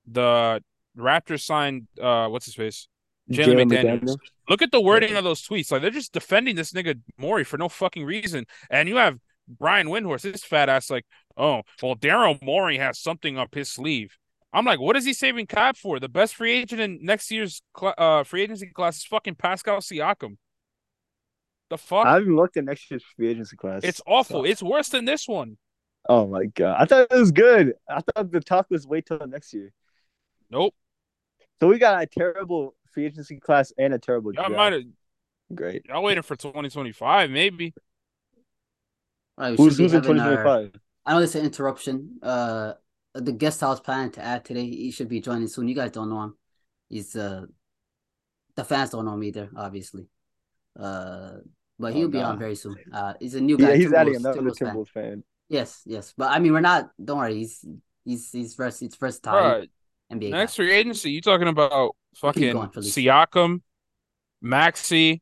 the Raptors signed uh what's his face? Jalen McDaniels. Look at the wording of those tweets. Like they're just defending this nigga Morey for no fucking reason. And you have Brian Windhorst, this fat ass, like, oh, well, Daryl Morey has something up his sleeve. I'm like, what is he saving cap for? The best free agent in next year's cl- uh free agency class is fucking Pascal Siakam. The fuck? I haven't looked at next year's free agency class. it's awful. so- It's worse than this one. Oh my god! I thought it was good. I thought the talk was wait till next year. Nope. So we got a terrible free agency class and a terrible Y'all might have Great. y'all waiting for 2025, maybe. All right, we Who's should be who's in having twenty our- twenty five? I know this is an interruption. Uh, the guest I was planning to add today, he should be joining soon. You guys don't know him. He's uh, the fans don't know him either, obviously. Uh, but Oh, he'll be nah. on very soon. Uh, he's a new guy. Yeah, he's adding another Timberwolves fan. Timberwolves fan. Yes, yes, but I mean, we're not. Don't worry. He's he's he's vers It's versatile. Bruh, NBA guy. next free agency, you talking about fucking going, Siakam, Maxey,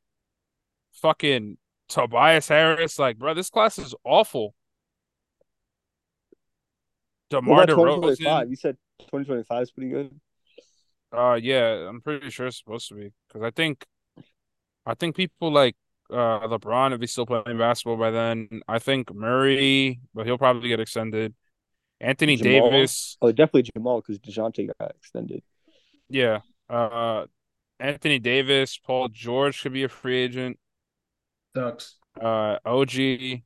fucking Tobias Harris. Like, bro, this class is awful. DeMar about twenty twenty five? DeRozan. You said twenty twenty five is pretty good. Uh, yeah, I'm pretty sure it's supposed to be because I think, I think people like uh LeBron if he's still playing basketball by then. I think Murray, but he'll probably get extended. Anthony Jamal. Davis, Oh, definitely Jamal because Dejounte got extended. yeah. Uh, Anthony Davis, Paul George could be a free agent. Sucks. Uh, OG, Jrue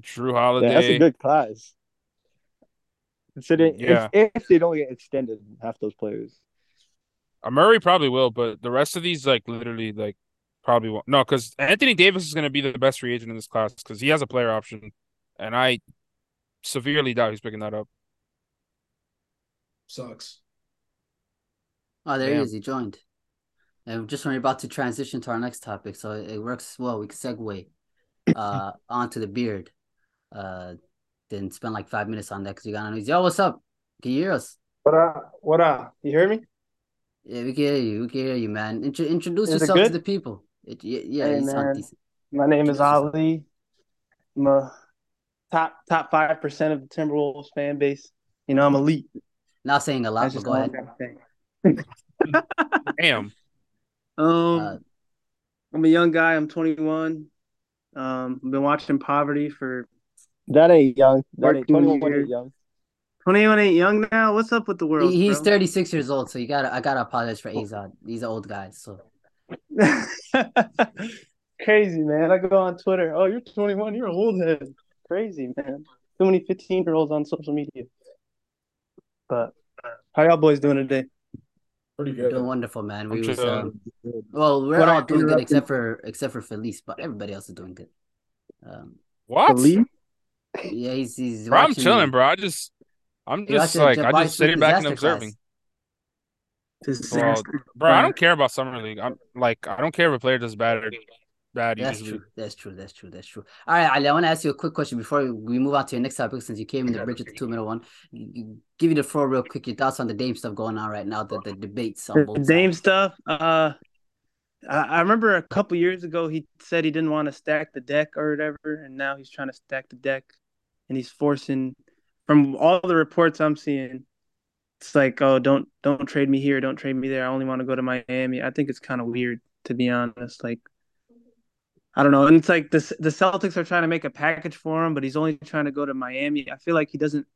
Yeah, Holiday. that's a good class. Considering Yeah. if, if they don't get extended, half those players. Uh, Murray probably will, but the rest of these like literally like probably won't. No, because Anthony Davis is going to be the best free agent in this class because he has a player option, and I severely doubt he's picking that up. Sucks. Oh, there he is. He joined. And just when we're about to transition to our next topic, so it works well. We can segue [COUGHS] uh onto the beard. Uh, then spend like five minutes on that because you got on news. Yo, what's up? Can you hear us? What up? What up? You hear me? Yeah, we can hear you. We can hear you, man. Intro- introduce Is yourself to the people. It, yeah, yeah, Hey, you man. My name is Introduce. Ali. I'm a top top five percent of the Timberwolves fan base. You know, I'm elite. Not saying a lot, but just go ahead. I'm. [LAUGHS] Damn. Um, Uh, I'm a young guy. I'm 21. Um, I've been watching Poverty for That ain't young. That ain't Working 21 years. ain't young. 21. Ain't young now. What's up with the world? he, he's bro? 36 years old, so you gotta I gotta apologize for Azad. He's an old guy, so [LAUGHS] Crazy man. I go on Twitter. Oh, you're 21. You're an old head. Crazy man. Too many 15 year olds on social media. But how y'all boys doing today? Pretty we're good. doing wonderful, man. We was um, well, we're What all doing good except for except for Felice, but everybody else is doing good. Um, What? Elite? yeah, he's he's. Bro, I'm chilling, bro. I just, I'm just like, I Jabari just sitting back and observing. class. Observing. Disaster. Bro, I don't care about summer league. I'm like, I don't care if a player does bad or bad. That's usually. true. That's true. That's true. That's true. All right, Ali, I want to ask you a quick question before we move on to your next topic. Since you came in the bridge with the two minute one, You- you- give you the floor real quick. Your thoughts on the Dame stuff going on right now? The the debates on The both Dame sides. stuff. Uh, I, I remember a couple years ago he said he didn't want to stack the deck or whatever, and now he's trying to stack the deck, and he's forcing. From all the reports I'm seeing, it's like, oh, don't don't trade me here, don't trade me there. I only want to go to Miami. I think it's kind of weird to be honest. Like, I don't know, and it's like the the Celtics are trying to make a package for him, but he's only trying to go to Miami. I feel like he doesn't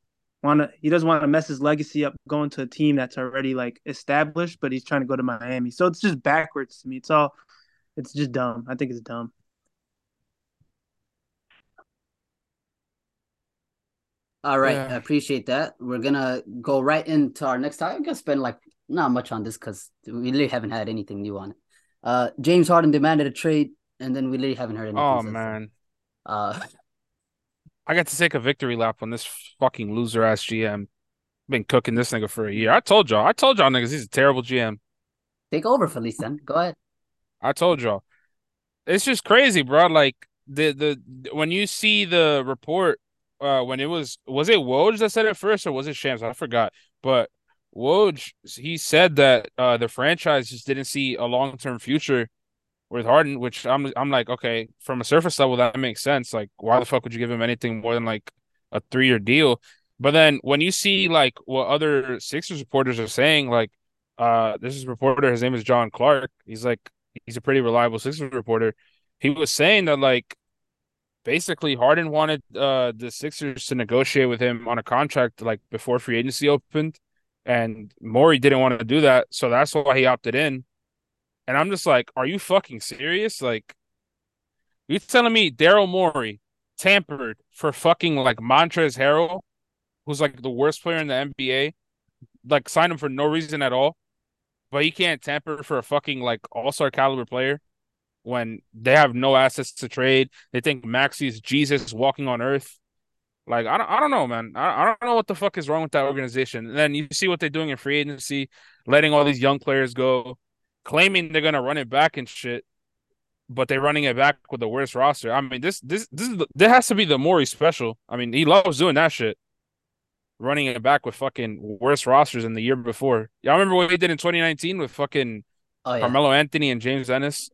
want to he doesn't want to mess his legacy up going to a team that's already like established but he's trying to go to miami so it's just backwards to me it's all it's just dumb i think it's dumb All right, Yeah. I appreciate that. We're gonna go right into our next topic. I'm gonna spend like not much on this because we really haven't had anything new on it. Uh, James Harden demanded a trade, and then we really haven't heard anything. Oh man, Uh, I got to take a victory lap on this fucking loser ass GM. Been cooking this nigga for a year. I told y'all. I told y'all niggas he's a terrible GM. take over, Felice. Then go ahead. I told y'all. It's just crazy, bro. Like the the when you see the report, uh, when it was was it Woj that said it first or was it Shams? I forgot. But Woj he said that uh the franchise just didn't see a long term future with Harden, which I'm I'm like, okay, from a surface level that makes sense. Like, why the fuck would you give him anything more than like a three year deal? But then when you see like what other Sixers reporters are saying, like uh this is reporter, his name is John Clark. He's like he's a pretty reliable Sixers reporter. He was saying that like basically Harden wanted uh the Sixers to negotiate with him on a contract like before free agency opened, and Morey didn't want to do that, so that's why he opted in. And I'm just like, are you fucking serious? Like, you telling me Daryl Morey tampered for fucking like Montrezl Harrell, who's like the worst player in the NBA, like signed him for no reason at all, but he can't tamper for a fucking like all star caliber player when they have no assets to trade. They think Maxey is Jesus walking on earth. Like I don't, I don't know, man. I, I don't know what the fuck is wrong with that organization. And then you see what they're doing in free agency, letting all these young players go, claiming they're gonna run it back and shit, but they're running it back with the worst roster. I mean, this, this, this is the, there has to be the Morey special. I mean, he loves doing that shit, running it back with fucking worse rosters than the year before. Y'all remember what he did in 2019 with fucking Oh yeah, Carmelo Anthony and James Ennis?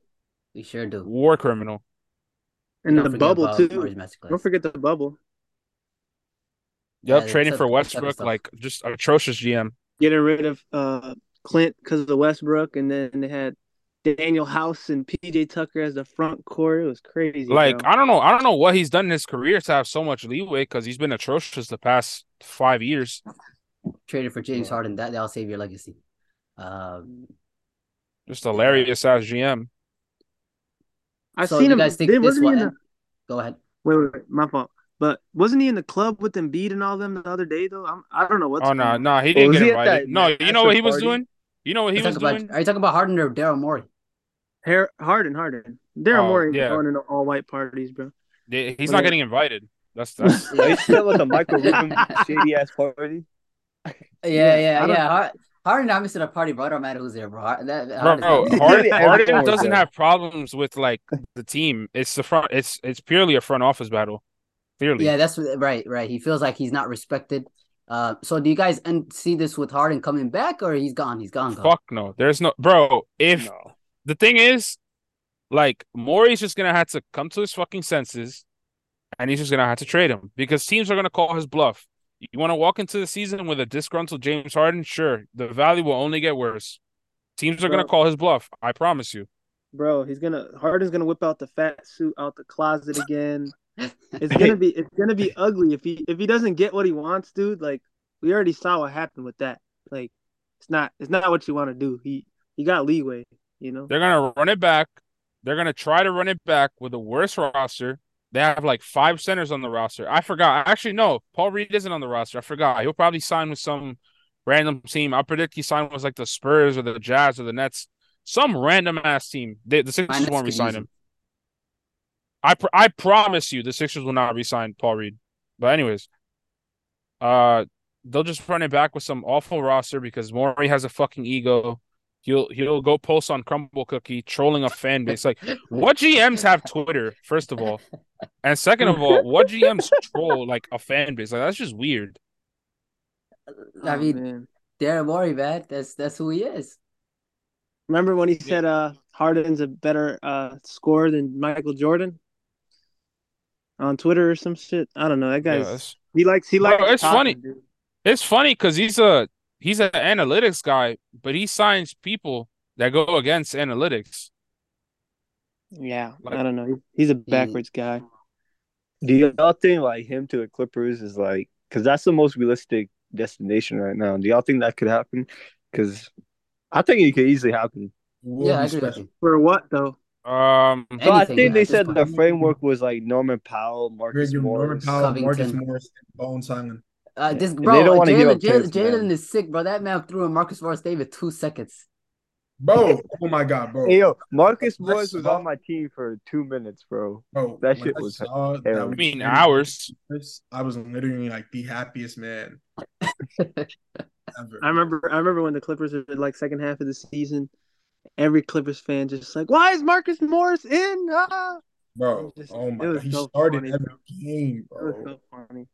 We sure do. War criminal. and Don't the bubble too don't forget the bubble Yep, Yeah, trading for type- that type of Westbrook, like just atrocious GM. getting rid of uh clint because of the westbrook and then they had danuel house and pj tucker as the front court it was crazy Like bro. I don't know, I don't know what he's done in his career to have so much leeway because he's been atrocious the past five years. Traded for James Harden. That that'll save your legacy. Um, Just hilarious ass GM. I've so seen you him guys think they this wasn't will he? Go ahead. wait, wait wait my fault But wasn't he in the club with Embiid and all them the other day though? I'm, I don't know what's Oh no, going on. no, he didn't was get invited. that No, you know what he was after doing? You know what he was talking doing? are you talking about Harden or Daryl Morey? Har- Harden, Harden. Daryl Oh, Morey yeah. going into all white parties, bro. They- He's Well, not they- getting invited. That's [LAUGHS] that's Are you still with the Michael Rubin [LAUGHS] shady ass party? Yeah, Yeah, yeah, yeah. Har- Harden not missing a party, bro. It don't matter who's there, bro. That, bro. Bro [LAUGHS] Harden, Harden doesn't have problems with like the team. It's the front. It's it's purely a front office battle. Clearly, Yeah, that's right, right. He feels like he's not respected. Uh, so do you guys and see this with Harden coming back, or he's gone? He's gone. gone. Fuck no. There's no bro. If No. the thing is, like Morey's just gonna have to come to his fucking senses, and he's just gonna have to trade him because teams are gonna call his bluff. You want to walk into the season with a disgruntled James Harden? Sure, the value will only get worse. Teams are gonna call his bluff. I promise you. Bro, he's gonna Harden's gonna whip out the fat suit out the closet again. [LAUGHS] It's gonna be it's gonna be ugly if he if he doesn't get what he wants, dude. Like we already saw what happened with that. Like it's not it's not what you want to do. He he got leeway, you know. They're gonna run it back. They're gonna try to run it back with a worse roster. They have like five centers on the roster. I forgot. Actually, no. Paul Reed isn't on the roster. I forgot. He'll probably sign with some random team. I predict he signed with like the Spurs or the Jazz or the Nets. Some random ass team. They, the Sixers won't resign him. I pr- I promise you, the Sixers will not resign Paul Reed. But anyways, uh, they'll just run it back with some awful roster because Morey has a fucking ego. He'll he'll go post on Crumbl Cookie trolling a fan base. Like, what GMs have Twitter? First of all, and second of all, what GMs troll like a fan base? Like that's just weird. I Oh, mean, man. Daryl Morey, man. That's that's who he is. remember when he said uh Harden's a better uh scorer than Michael Jordan on Twitter or some shit? I don't know. That Yeah, guy's it's, he likes he Bro, likes it's talking, funny. dude. it's funny because he's a he's an analytics guy, but he signs people that go against analytics. Yeah, Like- I don't know. He's a backwards guy. Do y'all think like him to the Clippers is like because that's the most realistic destination right now? Do y'all think that could happen? Because I think it could easily happen. Yeah, I agree with special. you. For what though? Um, So I think they said point. the framework was like Norman Powell, You're Marcus your Norman Morris. Powell, Marcus Morris, and Bones Simon. Uh, this bro, they don't wanna give Jalen, up Jalen, Terance Jalen is sick, bro. That man threw in Marcus Morris David two seconds. Bro, oh my god, bro. Hey yo, Marcus Morris was on my team for two minutes, bro. Bro, That shit was saw that I mean hours. I was literally like the happiest man [LAUGHS] ever. I remember I remember when the Clippers were like second half of the season, every Clippers fan just like, why is Marcus Morris in? Ah! Bro, Just- oh my it was god, he so started funny, every bro. game, It was bro. so funny.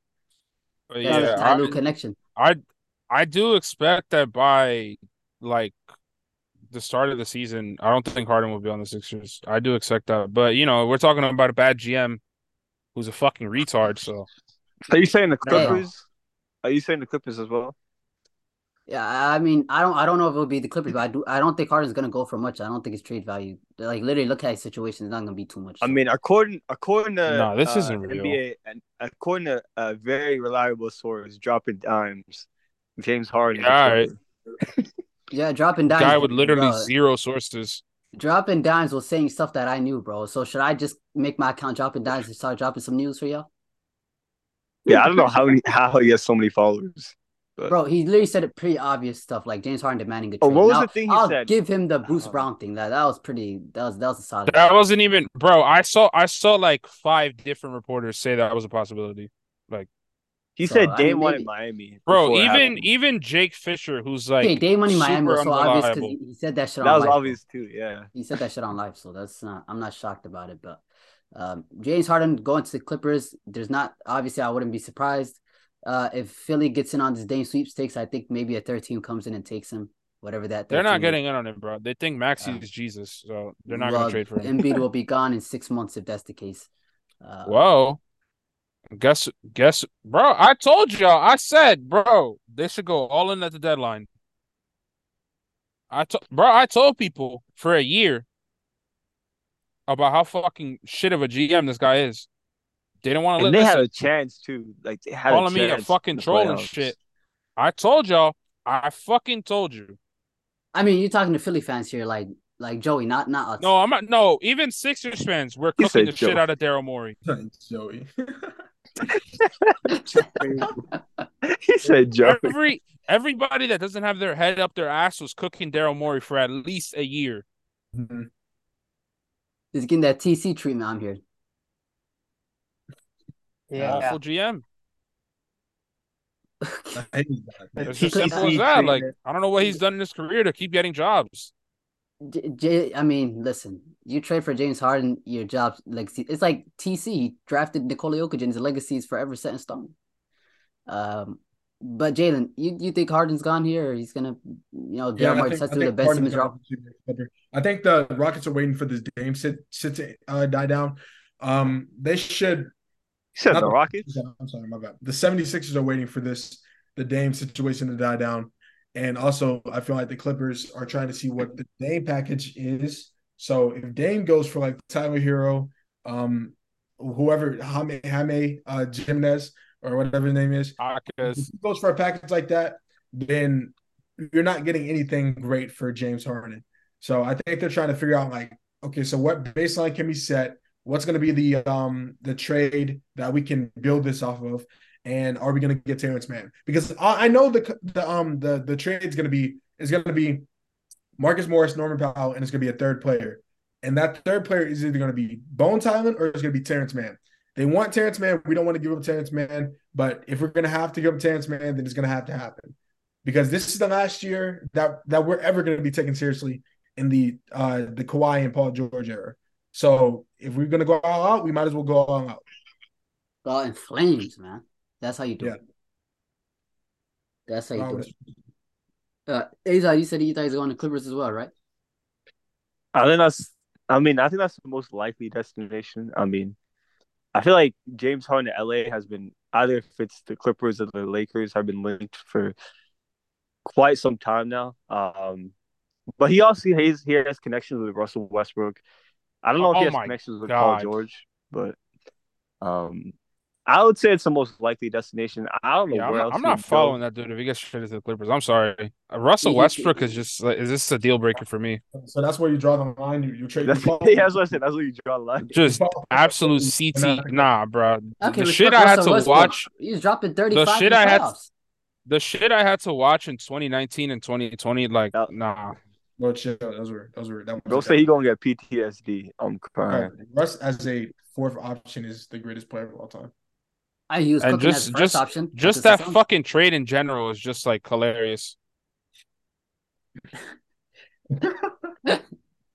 But That's yeah, the I, Ty Lue connection. I I do expect that by like the start of the season, I don't think Harden will be on the Sixers. I do expect that, but you know, we're talking about a bad GM who's a fucking retard. So Are you saying the No, no. Clippers? Are you saying the Clippers as well? Yeah, I mean, I don't, I don't know if it would be the Clippers, but I do, I don't think Harden's gonna go for much. I don't think his trade value, like literally, look at his situation, it's not gonna be too much. I mean, according according to No, this uh, isn't real. NBA and according to a very reliable source, dropping dimes, James Harden. Yeah, all right. [LAUGHS] yeah, dropping dimes. guy with literally bro, zero sources. dropping dimes was saying stuff that I knew, bro. So should I just make my account dropping dimes and start dropping some news for y'all? Yeah, I don't know how many, how he has so many followers. Bro, he literally said it pretty obvious stuff like James Harden demanding a trade. Oh, what was Now, the thing he I'll said? give him the Bruce Uh, Brown thing. That that was pretty. That was that was a solid. That wasn't even, bro. I saw I saw like five different reporters say that was a possibility. Like he So, said I Dame mean, wanted maybe- Miami. Bro, even even Jake Fisher, who's like okay, Day Money Miami was so obvious because he, he said that shit that on was live, obvious too. Yeah, He said that shit on live, so that's not. I'm not shocked about it. But um, James Harden going to the Clippers, there's not obviously I wouldn't be surprised. Uh, if Philly gets in on this Dame sweepstakes, I think maybe a third team comes in and takes him, whatever that. They're not getting in on it, bro. They think Maxey Uh, is Jesus, so they're not well, gonna trade for him. Embiid will [LAUGHS] be gone in six months if that's the case. Uh, Whoa. Guess guess bro, I told y'all, I said, bro, they should go all in at the deadline. I told, bro, I told people for a year about how fucking shit of a GM this guy is. They don't want to and they listen. had a chance too. Like they had calling a me a fucking in troll and shit. I told y'all. I fucking told you. I mean, you're talking to Philly fans here, like like Joey, not not us. No, I'm not. No, even Sixers fans, we're You cooking the said shit out of Daryl Morey. [LAUGHS] Joey. [LAUGHS] he said Joey. Every everybody that doesn't have their head up their ass was cooking Daryl Morey for at least a year. Mhm. He's getting that TC treatment. I'm here. Yeah. Awful GM. I [LAUGHS] hate that. It's he just simple as that. Like. I don't know what he's done in his career to keep getting jobs. J- J- I mean, listen, you trade for James Harden, your job's legacy. It's like TC drafted Nikola Jokic, and his legacy is forever set in stone. Um, but Jalen, you, you think Harden's gone here, or he's gonna, you know, Yeah, Daryl I Morey think, to do the think Ben Harden's Simmons gonna route? be the Clipper. I think the Rockets are waiting for this game sit, sit to uh, die down. Um, they should. He said not the Rockets. I'm sorry, my bad. The 76ers are waiting for this the Dame situation to die down. And also, I feel like the Clippers are trying to see what the Dame package is. So if Dame goes for like Tyler Herro, um, whoever Jaime Jaime uh, Jimenez or whatever his name is, if he goes for a package like that, then you're not getting anything great for James Harden. So I think they're trying to figure out like, okay, so what baseline can be set? What's going to be the um the trade that we can build this off of? And are we going to get Terance Mann? Because I, I know the the um the the trade is going to be is going to be Marcus Morris, Norman Powell, and it's going to be a third player. And that third player is either going to be Bones Hyland or it's going to be Terance Mann. They want Terance Mann. We don't want to give up Terance Mann, but if we're going to have to give up Terance Mann, then it's going to have to happen because this is the last year that that we're ever going to be taken seriously in the uh the Kawhi and Paul George era. So if we're going to go all out, we might as well go all out. All in flames, man. That's how you do Yeah. it. That's how you Uh, do what it. is- Uh, Azar, you said you thought he's going to Clippers as well, right? I think that's. I mean, I think that's the most likely destination. I mean, I feel like James Harden to LA has been either if it's the Clippers or the Lakers have been linked for quite some time now. Um, but he also has he has connections with Russell Westbrook. I don't know if Oh he has my connections with God. Paul George, but um, I would say it's the most likely destination. I don't know yeah, I'm where not, else I'm not would go. following that dude if he gets traded to the Clippers. I'm sorry. Uh, Russell He- he- Westbrook is just like, is this a deal breaker for me? So that's where you draw the line. You, you trade. That's, you [LAUGHS] yeah, that's what I said. That's where you draw the line. Just absolute CT. Nah, bro. Okay, the respect shit I had Russell to Westbrook. watch, He's dropping 35 shit the I had- playoffs. the shit I had to watch in 2019 and 2020, like, Yeah. nah. Well, chill. Those were those were that was Don't say he gonna get PTSD. I'm crying. Russ as a fourth option is the greatest player of all time. I use And cooking as just- first just- option. Just that the fucking trade in general is just like hilarious.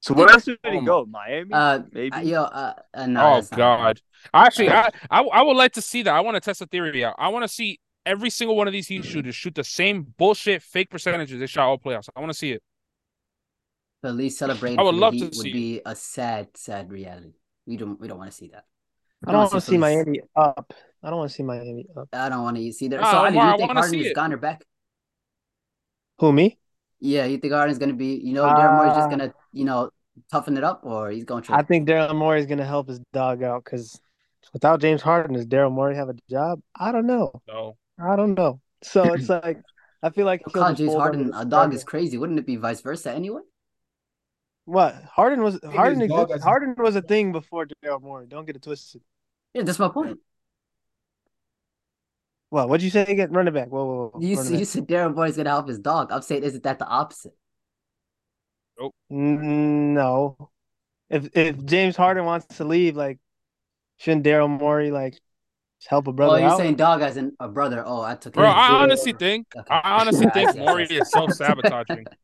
So where else did he [LAUGHS] go? Miami? Uh, Maybe. uh, yo, uh, uh, no, oh that's not- God. Actually, I, I I would like to see that. I want to test the theory out. I want to see every single one of these Heat shooters shoot the same bullshit fake percentages they shot all playoffs. I want to see it. But least celebrating I would love to would see be a sad, sad reality. We don't, we don't want to see that. I don't want to wanna see Phillies- Miami up. I don't want to see Miami up. I don't want to see that. Nah, so, I Ali, wa- do I you think Harden is it. gone or back? Who me? Yeah, you think Harden's gonna be, you know, Daryl Morey's just Uh, gonna, you know, toughen it up, or he's going to? I think Daryl Morey is going to help his dog out because without James Harden, does Daryl Morey have a job? I don't know. No. I don't know. So it's [CLEARS THROAT] like I feel like he'll Call James Harden a dog is crazy. Wouldn't it be vice versa anyway? What Harden was Harden dog exist, a- Harden was a thing before Daryl Morey. Don't get it twisted. Yeah, that's my point. What? What'd you say again? Running back. Whoa, whoa, whoa. You, Run it you said Daryl Morey's gonna help his dog. I'm saying, isn't that the opposite? Mm, No. If if James Harden wants to leave, like, shouldn't Daryl Morey like help a brother. Oh, brother you're out? saying dog as in a brother. Oh, I took it. Bro, I honestly think Okay. I honestly [LAUGHS] think see, I Morey see. is self sabotaging. [LAUGHS]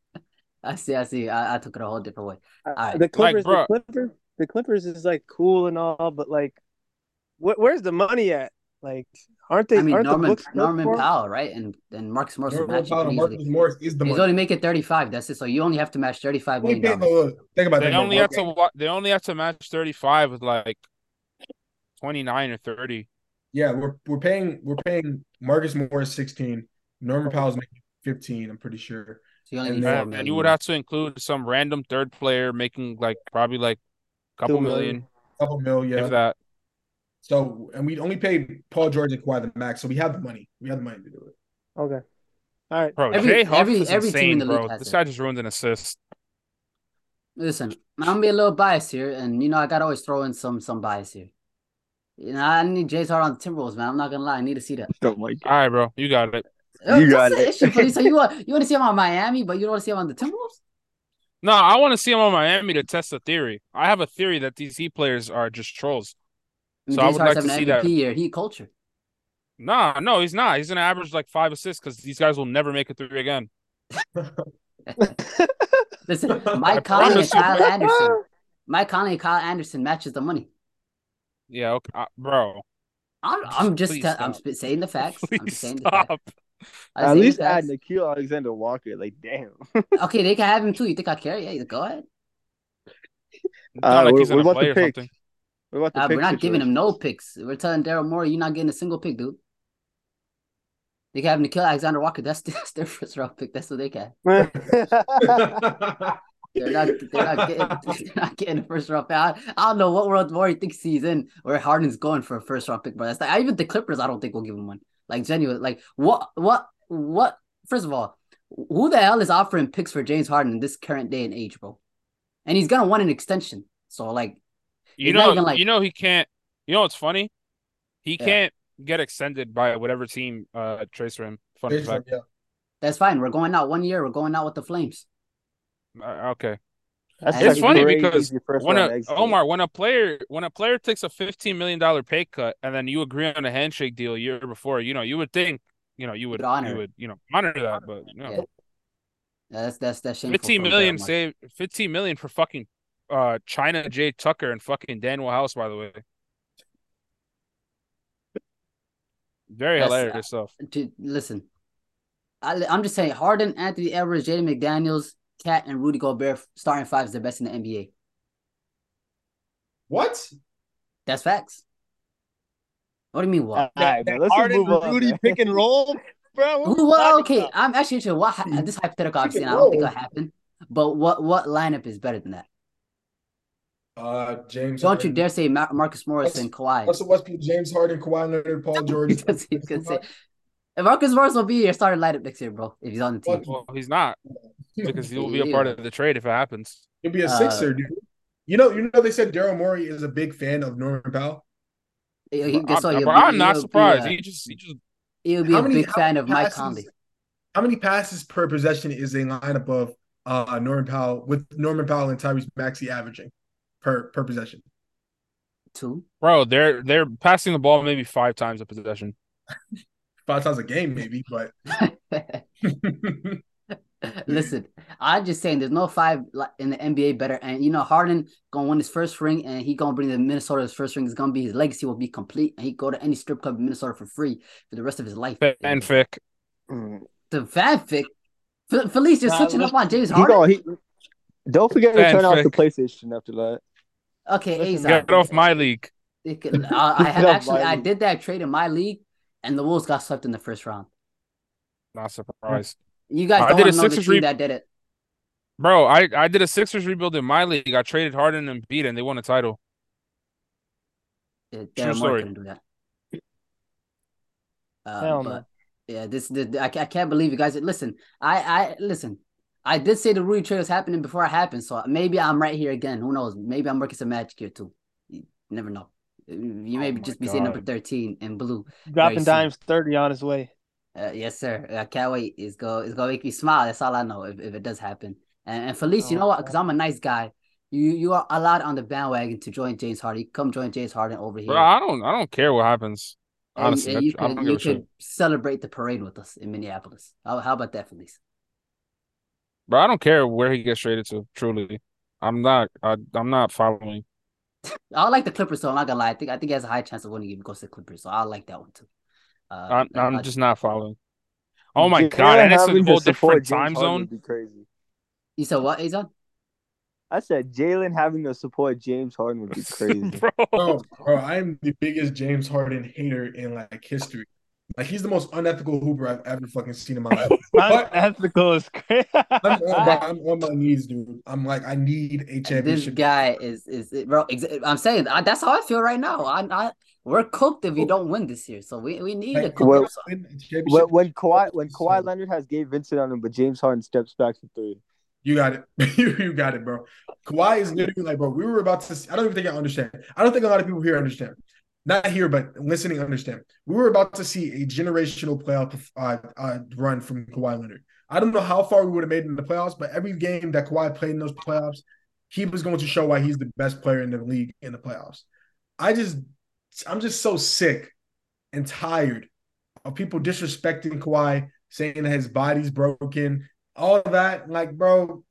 I see, I see. I, I took it a whole different way. Uh, The Clippers, bruh. the Clippers, the Clippers is like cool and all, but like, wh- where's the money at? Like, aren't they? I mean, aren't the Norman books Norman? Powell, right? And and Marcus Morris will Norman match it Powell Marcus easily. Morris is the He's money. only making 35. That's it. So you only have to match 35 Only million dollars. look, look, Think about They that. only have to they only have to match 35 with like 29 or 30. Yeah, we're we're paying we're paying Marcus Morris 16. Norman Powell's making 15, I'm pretty sure. So you only And need then- four And, you would have to include some random third player making like probably like a couple million. million, Couple mil, yeah. if that. So and we only paid Paul George and Kawhi the max, so we have the money. We have the money to do it. Okay, all right. Bro, Every- Jay Huff every- is every team in insane, the league bro. has This it. guy just ruined an assist. Listen, I'm gonna be a little biased here, and you know I gotta always throw in some some bias here. You know, I need James Harden on the Timberwolves, man. I'm not gonna lie. I need to see that. Don't like All right, bro, you got it. Uh, You that's got the it. issue, Felice. So you [LAUGHS] want you want to see him on Miami, but you don't want to see him on the Timberwolves? No, I want to see him on Miami to test the theory. I have a theory that these Heat players are just trolls. I mean, So I James would like to see having that. MVP year. He culture. Nah, no, he's not. He's gonna average like five assists because these guys will never make a three again. [LAUGHS] Listen, I Mike Conley and promise you, Kyle. Anderson. Mike Conley and Kyle Anderson matches the money. Yeah, okay, uh, bro. I'm, I'm just Please tell, I'm sp- saying the facts. I'm Please just saying the facts. Stop. I'm At saying the least add facts. Nickeil Alexander Walker. Like, damn. [LAUGHS] Okay, they can have him too. You think I care? Yeah, go ahead. It's Uh, not like what- he's what gonna about the play pick? something. What about the Uh, pick we're not giving him no picks. We're telling Daryl Morey you're not getting a single pick, dude. They can have Nickeil Alexander Walker. That's, [LAUGHS] that's their first round pick. That's what they can. [LAUGHS] They're not. They're not getting. They're not getting a first round pick. I, I don't know what world Morey thinks he's in, where Harden's going for a first round pick. But that's like, even the Clippers. I don't think will give him one. Like genuine. Like what? What? What? First of all, who the hell is offering picks for James Harden in this current day and age, bro? And he's gonna want an extension. So like, You know, even like- you know he can't. You know what's funny? He Yeah. can't get extended by whatever team uh trades for him. Fun fact. yeah. that's fine. We're going out one year. We're going out with the Flames. Uh, okay. That's It's It's funny because when a. Omar, when a player when a player takes a fifteen million dollar pay cut and then you agree on a handshake deal a year before, you know, you would think, you know, you would You'd honor you would, you know, honor that, but you know, Yeah. Yeah, that's that's that's shameful. fifteen from million Daryl Morey. save fifteen million for fucking uh China Jay Tucker and fucking Danuel House, by the way. Very That's- hilarious stuff. Dude, listen, I, I'm just saying Harden, Anthony Edwards, Jaden McDaniels, KAT, and Rudy Gobert starting five is the best in the NBA. What? That's facts. What do you mean? What? All right, man, let's just Harden move on, Rudy man. pick and roll, [LAUGHS] bro. what Well, okay, about? I'm actually interested. What hy- this hypothetical? Obviously, and I don't think it'll happen. But what what lineup is better than that? Uh, James. Don't you dare say Mar- Marcus Morris Russell- and Kawhi. Russell Westbrook, James Harden, Kawhi Leonard, Paul [LAUGHS] George. Because he's gonna say, and Marcus Morris will be your starting lineup next year, bro. If he's on the team, Well, he's not because he will be a part of the trade if it happens. He'll be a Uh, sixer, dude. You know, you know they said Daryl Morey is a big fan of Norman Powell. he, he, guess what? I'm, He'll bro, be- I'm not he'll be, surprised. uh, he just he just He'll be a many- big fan many of Mike passes- Conley. How many passes per possession is a lineup of uh Norman Powell with Norman Powell and Tyrese Maxey averaging per per possession? Two. bro, they're they're passing the ball maybe five times a possession. [LAUGHS] Five times a game, maybe, but [LAUGHS] Listen, I'm just saying there's no five in the NBA better. And you know, Harden gonna win his first ring and he gonna bring the Minnesota his first ring. It's gonna be his legacy will be complete and he go to any strip club in Minnesota for free for the rest of his life. Fanfic. The fanfic. F- Felice, you're Nah, switching up on James He Harden. gonna, he, don't forget to turn off the PlayStation after that. okay, listen, Azar. Get off my league. It could- uh, I [LAUGHS] have actually I did that trade in my league, and the Wolves got swept in the first round. Not surprised. You guys I don't did a to know the Sixers team re- that did it. Bro, I, I did a Sixers rebuild in my league. I traded Harden and beat and they won a title. Yeah, True story. couldn't do that. Uh, Hell but no. yeah, this, this I, I can't believe you guys. Listen, I I listen. I did say the Rudy trade was happening before it happened, so maybe I'm right here again. Who knows? Maybe I'm working some magic here too. You never know. You maybe my just be saying number thirteen in blue. Dropping dimes thirty on his way. Uh, yes, sir. I can't wait. It's go. It's gonna make me smile. That's all I know. If, if it does happen. And, and Felice, you Oh, know what? Because I'm a nice guy. You you are allowed on the bandwagon to join James Harden. Come join James Harden over here. Bro, I don't I don't care what happens. And- Honestly, and you I, I could don't you give a shit. could celebrate the parade with us in Minneapolis. How, how about that, Felice? Bro, I don't care where he gets traded to. Truly, I'm not. I, I'm not following. I like the Clippers, so I'm not gonna lie. I think I think he has a high chance of winning if he goes to the Clippers. So I like that one too. Uh, I'm, I- I'm I- just not following. Oh my Jalen god, and it's a having to whole support different time Harden zone. Be crazy. You said what, Azon? I said Jalen having to support James Harden would be [LAUGHS] crazy. Bro, bro, bro, I am the biggest James Harden hater in like history. Like he's the most unethical hooper I've ever fucking seen in my life. [LAUGHS] But Unethical is crazy. [LAUGHS] I'm on, bro, I'm on my knees, dude. I'm like, I need a This guy is is bro. ex- I'm saying I, that's how I feel right now. I, I we're cooked if we don't win this year, so we, we need a Like, cook. Well, or something. win a championship. when, when Kawhi when Kawhi Leonard has Gabe Vincent on him, but James Harden steps back for three. You got it. [LAUGHS] you, you got it, bro. Kawhi is literally like, bro, we were about to. I don't even think I understand. I don't think a lot of people here understand. Not here, but listening, understand. We were about to see a generational playoff uh, uh, run from Kawhi Leonard. I don't know how far we would have made in the playoffs, but every game that Kawhi played in those playoffs, he was going to show why he's the best player in the league in the playoffs. I just, I'm just so sick and tired of people disrespecting Kawhi, saying that his body's broken, all that. Like, bro,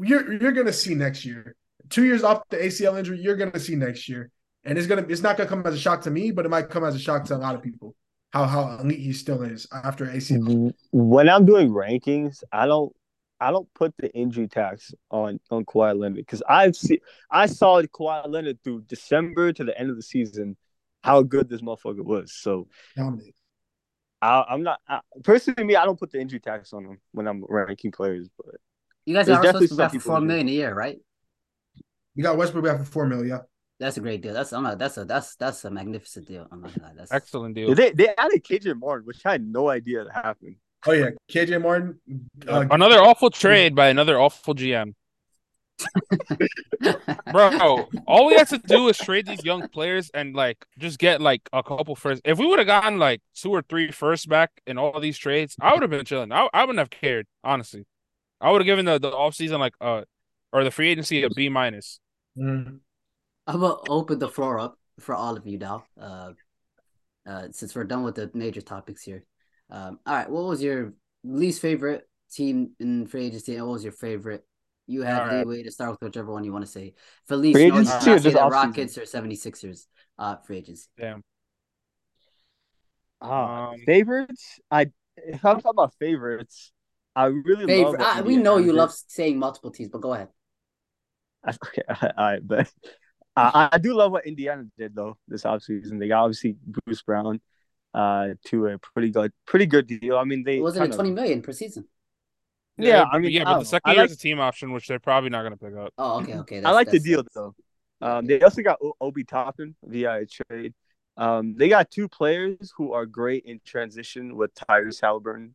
you're you're gonna see next year. Two years off the ACL injury, you're gonna see next year, and it's gonna it's not gonna come as a shock to me, but it might come as a shock to a lot of people. How how elite he still is after ACL. When I'm doing rankings, I don't I don't put the injury tax on on Kawhi Leonard because I've seen I saw Kawhi Leonard through December to the end of the season how good this motherfucker was. So I, am not I, personally me. I don't put the injury tax on him when I'm ranking players. But you guys are supposed to be for four million a year, right? You got Westbrook back for four million. Yeah. That's a great deal. That's I'm not, that's a that's that's a magnificent deal. I'm not That's excellent deal. They they added KJ Martin, which I had no idea that happened. Oh yeah, KJ Martin. Uh, another awful trade by another awful GM. [LAUGHS] Bro, all we have to do is trade these young players and like just get like a couple first. If we would have gotten like two or three first back in all these trades, I would have been chilling. I, I wouldn't have cared, honestly. I would have given the, the offseason like uh or the free agency a B minus. Mm. I'm gonna open the floor up for all of you now. Uh, uh, since we're done with the major topics here. Um, all right, what was your least favorite team in free agency, and what was your favorite you have the way to start with whichever one you want to say. Felice, free agency no, say the Rockets or 76ers uh, free agency. Damn. Uh, um, favorites? I if I'm talking about favorites, I really favorite. love. Uh, we know you love saying multiple teams, but go ahead. [LAUGHS] Okay, [LAUGHS] all right, but uh, I do love what Indiana did though this offseason. They got obviously Bruce Brown uh, to a pretty good, pretty good deal. I mean, they wasn't it twenty million per season. Yeah, I mean, yeah, but the second year like... is a team option, which they're probably not going to pick up. Oh, okay, okay. That's, I like the deal though. Um, they also got Obi Toppin via a trade. Um, they got two players who are great in transition with Tyrese Halliburton.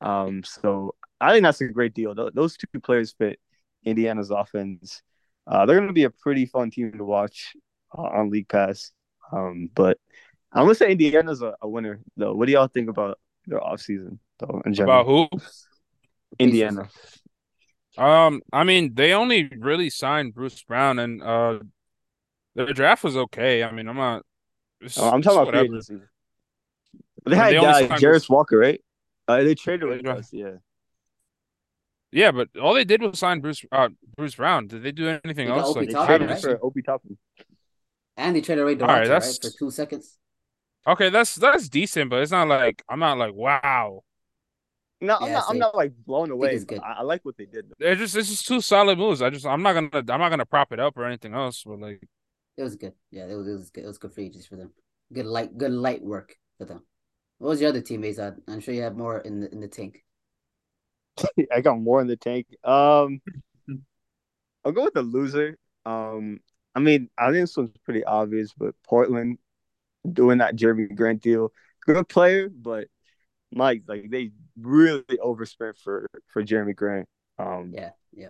Um, so I think that's a great deal. Those two players fit Indiana's offense. Uh, they're going to be a pretty fun team to watch uh, on League Pass. Um, but I'm going to say Indiana's a, a winner, though. What do y'all think about their offseason, though, in general? About who? Indiana. Um, I mean, they only really signed Bruce Brown, and uh, their draft was okay. I mean, I'm not. Oh, I'm talking about free agency. They had they uh, Jarace Walker, right? Uh, they traded with us, yeah. Yeah, but all they did was sign Bruce uh, Bruce Brown. Did they do anything they else? Like, Toppin, right? for Obi Toppin. And they traded away Durant, right, right, for two seconds. Okay, that's that's decent, but it's not like I'm not like wow. No, I'm not. I'm not like blown away. I, I, like what they did. They're just it's just two solid moves. I just I'm not gonna I'm not gonna prop it up or anything else. But like it was good. Yeah, it was it was good. It was good for ages for them. Good light good light work for them. What was your other teammates? I, I'm sure you have more in the in the tank. [LAUGHS] I got more in the tank. Um, [LAUGHS] I'll go with the loser. Um, I mean, I think this one's pretty obvious, but Portland doing that Jerami Grant deal, good player, but Mike, like they really overspent for for Jerami Grant. Um, yeah, yeah.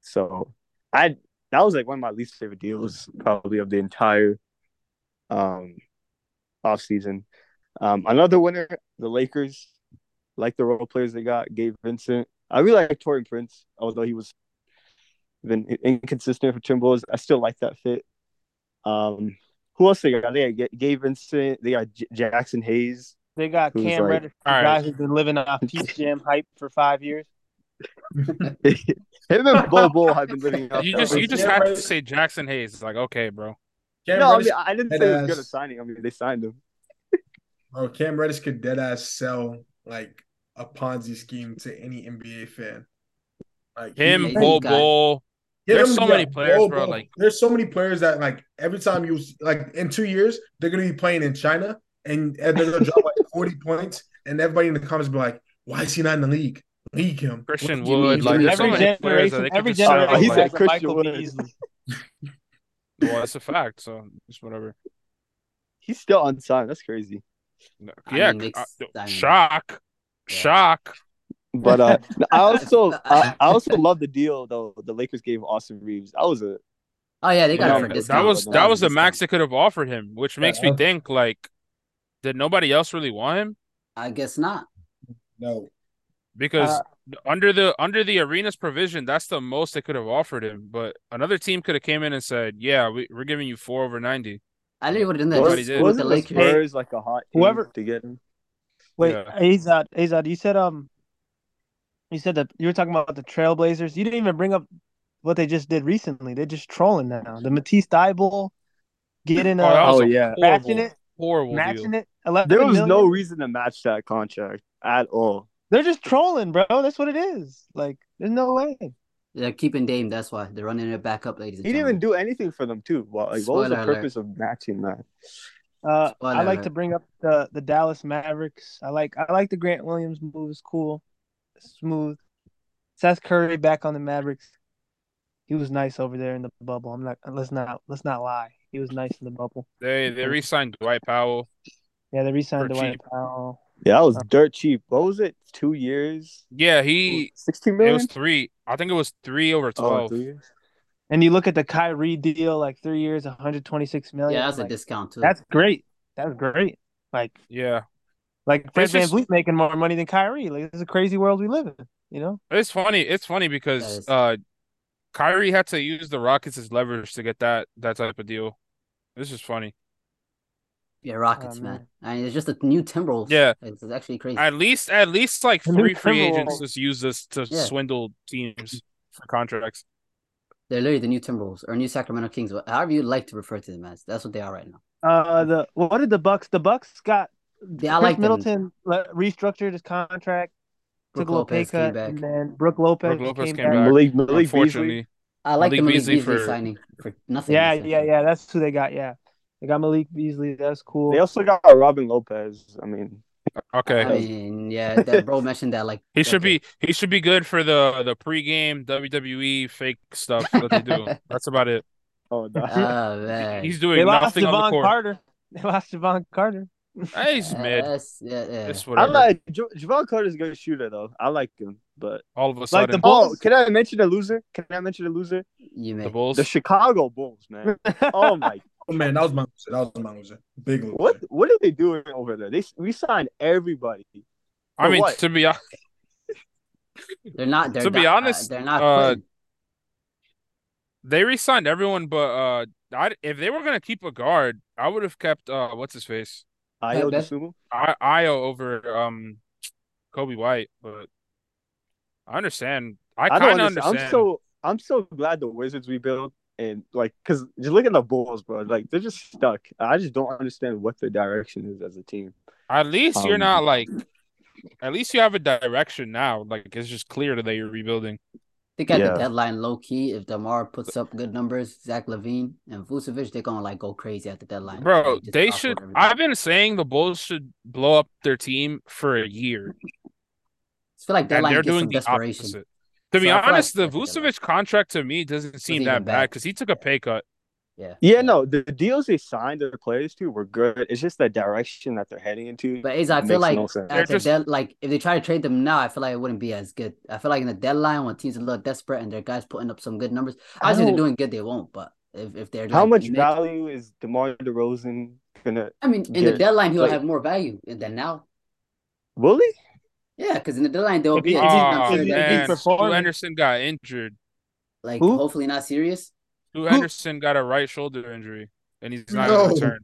So I that was like one of my least favorite deals probably of the entire um off season. Um, another winner, the Lakers, like the role players they got, Gabe Vincent. I really like Taurean Prince, although he was been inconsistent for Timberwolves. I still like that fit. Um, who else they got? They got Gabe Vincent. They got J- Jaxson Hayes. They got Cam like, Reddish, the guy who's been living off [LAUGHS] Peach Jam hype for five years. Him and Bol Bol have been living off. You just you just have to say Jaxson Hayes. It's like okay, bro. Cam no, Reddish I, mean, I didn't say it was good a signing. I mean, they signed him. Bro, Cam Reddish could dead ass sell like a Ponzi scheme to any NBA fan. Like him, Bol Bol. There's so many players, Bol, bro. Like there's so many players that like every time you like in two years they're gonna be playing in China and, and they're gonna drop like [LAUGHS] 40 points, and everybody in the comments be like, "Why is he not in the league? League him." Christian Wood, like every generation, every generation, he said Christian Wood. [LAUGHS] well, that's a fact. So just whatever. He's still unsigned. That's crazy. No, yeah, mean, uh, shock, yeah. Shock. But uh, [LAUGHS] I also I, I, also love the deal though the Lakers gave Austin Reaves. That was a Oh yeah, they got Yeah, for that discount. that was That that was the max they could have offered him, which makes me think like, did nobody else really want him? I guess not. No. Because Uh, under the under the Arenas provision, that's the most they could have offered him. But another team could have came in and said, "Yeah, we, we're giving you four over 90. I literally would have done that Nobody just did. the Wasn't the Lakers. Spurs like a hot team Whoever- to get him? Wait, Yeah. Azad, Azad, you said um, you said that you were talking about the Trailblazers. You didn't even bring up what they just did recently. They're just trolling now. The Matisse Thybulle getting Oh, that uh, was Oh, a yeah. matching it, horrible matching deal. it. 11 There was no reason to match that contract at all. They're just trolling, bro. That's what it is. Like, there's no way. They're keeping Dame. That's why they're running it back up, ladies. And He didn't even do anything for them too. Well, like, what was the Spoiler alert. purpose of matching that? Uh, I like to bring up the the Dallas Mavericks. I like I like the Grant Williams move. It's cool, smooth. Seth Curry back on the Mavericks. He was nice over there in the bubble. I'm not. Let's not. Let's not lie. He was nice in the bubble. They they re-signed Dwight Powell. Yeah, they re-signed Dwight cheap. Powell. Yeah, that was dirt cheap. What was it? Two years? Yeah, he sixteen million. it was three. I think it was three over Oh, twelve. three years. And you look at the Kyrie deal, like three years, 126 million. Yeah, that's a discount too. That's great. That's great. Like, yeah, like Fred It's Van just- making more money than Kyrie. Like, this is a crazy world we live in. You know? it's funny. It's funny because is. uh, Kyrie had to use the Rockets as leverage to get that that type of deal. This is funny. yeah, Rockets, Oh, man. man. I mean, it's just a new Timberwolves. Yeah. it's, it's actually crazy. At least at least like The three free agents just use this to Yeah. swindle teams for contracts. They're literally the new Timberwolves or new Sacramento Kings, wh- however you like to refer to them as. That's what they are right now. Uh, the what did the Bucks? The Bucks got Yeah, I like. Middleton le- restructured his contract, Brook took a little pay Lopez came cut, back. and then Brook Lopez, Brook Lopez came, came back. back. Malik, Malik Beasley. I like the Malik Malik Beasley Beasley, for- signing for nothing. Yeah, yeah, yeah. That's who they got. Yeah, they got Malik Beasley. That's cool. They also got Robin Lopez. I mean, okay. I mean, yeah, that bro [LAUGHS] mentioned that like He should be he should be good for the the pregame WWE fake stuff that they do. [LAUGHS] That's about it. oh, no. Oh man, He's they doing lost nothing on the Jevon court. Carter. They lost Jevon Carter. Hey, he's Uh, mid. that's- yeah, yeah. I like J- Jevon Carter's a good shooter though. I like him, but All of a Like sudden, the oh, can I mention a loser? Can I mention a loser? You may. the Bulls. The Chicago Bulls, man. [LAUGHS] Oh my, Oh man, that was my loser. That was my loser. Big loser. what what are they doing over there? They we signed everybody. I mean, what? to be hon- [LAUGHS] They're not. They're To be not- uh, honest, they're not. uh, they re-signed everyone, but uh, I, if they were gonna keep a guard, I would have kept uh, what's his face, Ayo bet. I Ayo over um, Coby White. But I understand. I, I kind don't of understand. understand. I'm so I'm so glad the Wizards rebuild and like because just look at the Bulls, bro. Like they're just stuck. I just don't understand what their direction is as a team. At least you're Um, not like. At least you have a direction now. Like it's just clear that you're rebuilding. I think at Yeah. the deadline, low key, if Demar puts up good numbers, Zach LaVine and Vucevic, they're gonna like go crazy at the deadline. Bro, just they should. I've been saying the Bulls should blow up their team for a year, I feel like and deadline they're gets some doing the desperation. opposite. To be So honest, like- the Vucevic contract to me doesn't seem that bad bad. because he took a pay cut. Yeah. Yeah, no, the deals they signed the players to were good. It's just the direction that they're heading into. But Aza, I feel like no at the just- dead, like if they try to trade them now, I feel like it wouldn't be as good. I feel like in the deadline when teams are a little desperate and their guys putting up some good numbers, I obviously they're doing good, they won't. But if, if they're How like, much mid- value is DeMar DeRozan gonna? I mean, in the deadline he'll Like- have more value than now. Will he? Yeah, because in the deadline they'll be he- a if team. Oh sure if he- that if he's man, beats, Stu performing- got injured. like Who? hopefully not serious. Stu Anderson got a right shoulder injury, and he's not No. gonna return.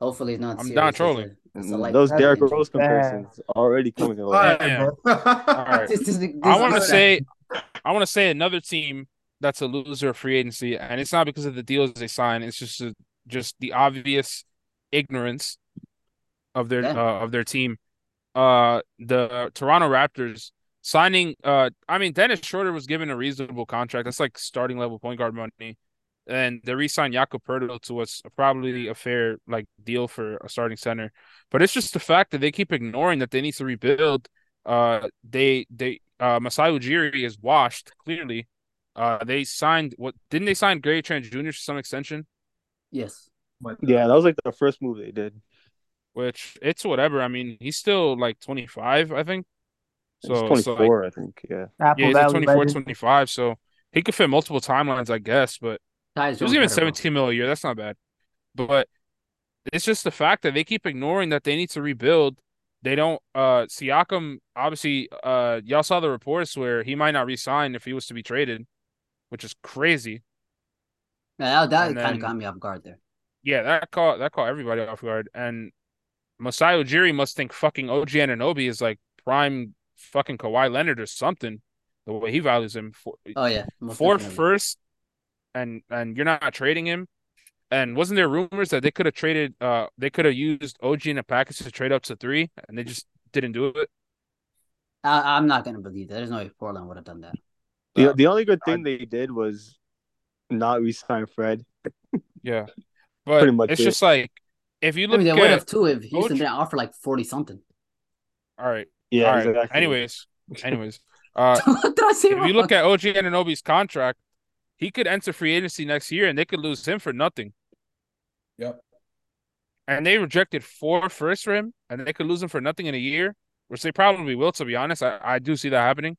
Hopefully it's not. I'm serious. not trolling. it's a Those light Derrick. Rose comparisons already coming All along. right, Damn. [LAUGHS] bro. All right. This- this- this- I want to say, I want to say another team that's a loser of free agency, and it's not because of the deals they sign. It's just a, just the obvious ignorance of their Yeah. uh, of their team. Uh, the Toronto Raptors signing. Uh, I mean, Dennis Schroeder was given a reasonable contract. That's like starting level point guard money, and they re-signed Jakob Poeltl to us probably a fair like deal for a starting center. But it's just the fact that they keep ignoring that they need to rebuild. Uh, they they uh Masai Ujiri is washed clearly. Uh, they signed what didn't they sign Gary Trent Jr. for some extension? Yes. Yeah, that was like the first move they did. Which it's whatever. I mean, he's still like 25, I think. It's So, twenty so like, I think. Yeah. Apple yeah, he's like 24, legend. 25. So he could fit multiple timelines, I guess. But Tyus He was Jones given 17 mil a year. That's not bad. But it's just the fact that they keep ignoring that they need to rebuild. They don't uh Siakam obviously uh y'all saw the reports where he might not resign if he was to be traded, which is crazy. Yeah, that, that kind of got me off guard there. Yeah, that caught that caught everybody off guard. And Masai Ujiri must think fucking OG Anunoby is like prime fucking Kawhi Leonard or something. The way he values him for Oh yeah, most first, and and you're not trading him. And wasn't there rumors that they could have traded? Uh, they could have used OG in a package to trade up to three, and they just didn't do it. I, I'm not gonna believe that. There's no way Portland would have done that. The, Uh, the only good thing they did was not re-sign Fred. Yeah, [LAUGHS] but Pretty much it's it. just like if you I look mean, they at would have too if Houston OG didn't offer like forty something. all right, Yeah, all right. exactly. Anyways, anyways, uh, [LAUGHS] did I say? if wrong? you look at OG Anunoby's contract, he could enter free agency next year, and they could lose him for nothing. Yep. And they rejected four first for him, and they could lose him for nothing in a year, which they probably will. To be honest, I, I do see that happening.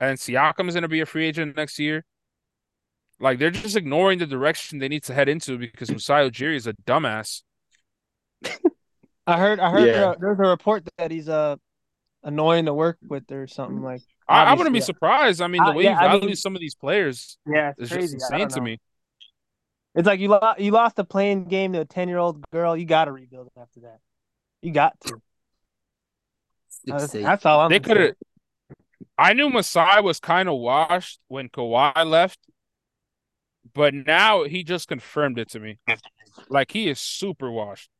And Siakam is going to be a free agent next year. Like they're just ignoring the direction they need to head into because Masai Ujiri is a dumbass. I heard. I heard Yeah. uh, there's a report that he's uh annoying to work with or something like. I, I wouldn't be Obviously, surprised. I mean, the Uh, way yeah, he I mean- some of these players Yeah, it's is crazy. just insane to me. It's like you lost. You lost a playing game to a ten year old girl. You got to rebuild after that. You got to. Six, That's, that's all I'm. They could have. I knew Masai was kind of washed when Kawhi left, but now he just confirmed it to me. Like he is super washed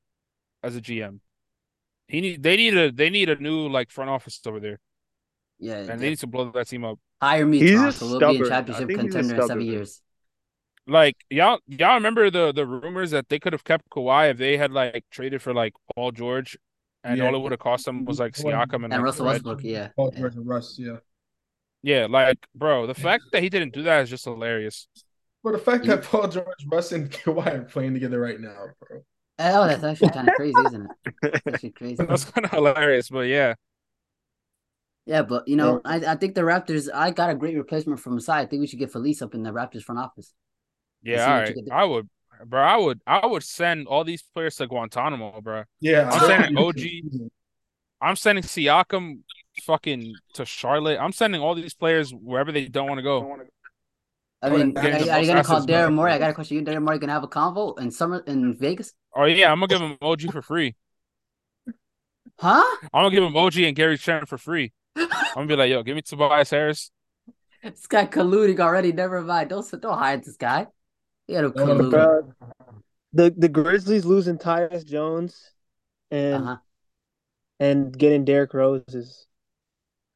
as a GM. He need they need a they need a new like front office over there, yeah, and yeah. they need to blow that team up. hire me, He's Toronto. just We'll be a championship think he's just contender in seven years. Like y'all y'all remember the the rumors that they could have kept Kawhi if they had like traded for like Paul George, and Yeah. all it would have cost them was like Siakam and, And like, Russell Fred? Westbrook, yeah. Paul. George and Russ, yeah. Yeah, like bro, the fact that he didn't do that is just hilarious. But the fact that Paul George, Russ, and [LAUGHS] Kawhi are playing together right now, bro. Oh, that's actually kind of crazy, isn't it? [LAUGHS] That's actually crazy. That's kind of hilarious, but yeah. Yeah, but you know, I, I think the Raptors. I got a great replacement for Masai. I think we should get Felice up in the Raptors front office. Yeah, what all you right. can do. I would, bro. I would, I would send all these players to Guantanamo, bro. Yeah, I'm sending OG. I'm sending Siakam fucking to Charlotte. I'm sending all these players wherever they don't want to go. I Oh, mean, yeah, are, you- are you gonna call assets Daryl. Morey? I got a question. You, and Daryl Morey, gonna have a convo in summer in Vegas? Oh yeah, I'm gonna give him OG for free. Huh? I'm gonna give him OG and Gary Trent for free. I'm gonna be like, yo, give me Tobias Harris. This guy colluding already. Never mind. Don't don't hire this guy. He had a No, no, collude. Bro, the the Grizzlies losing Tyus Jones, and Uh-huh. and getting Derrick Rose is.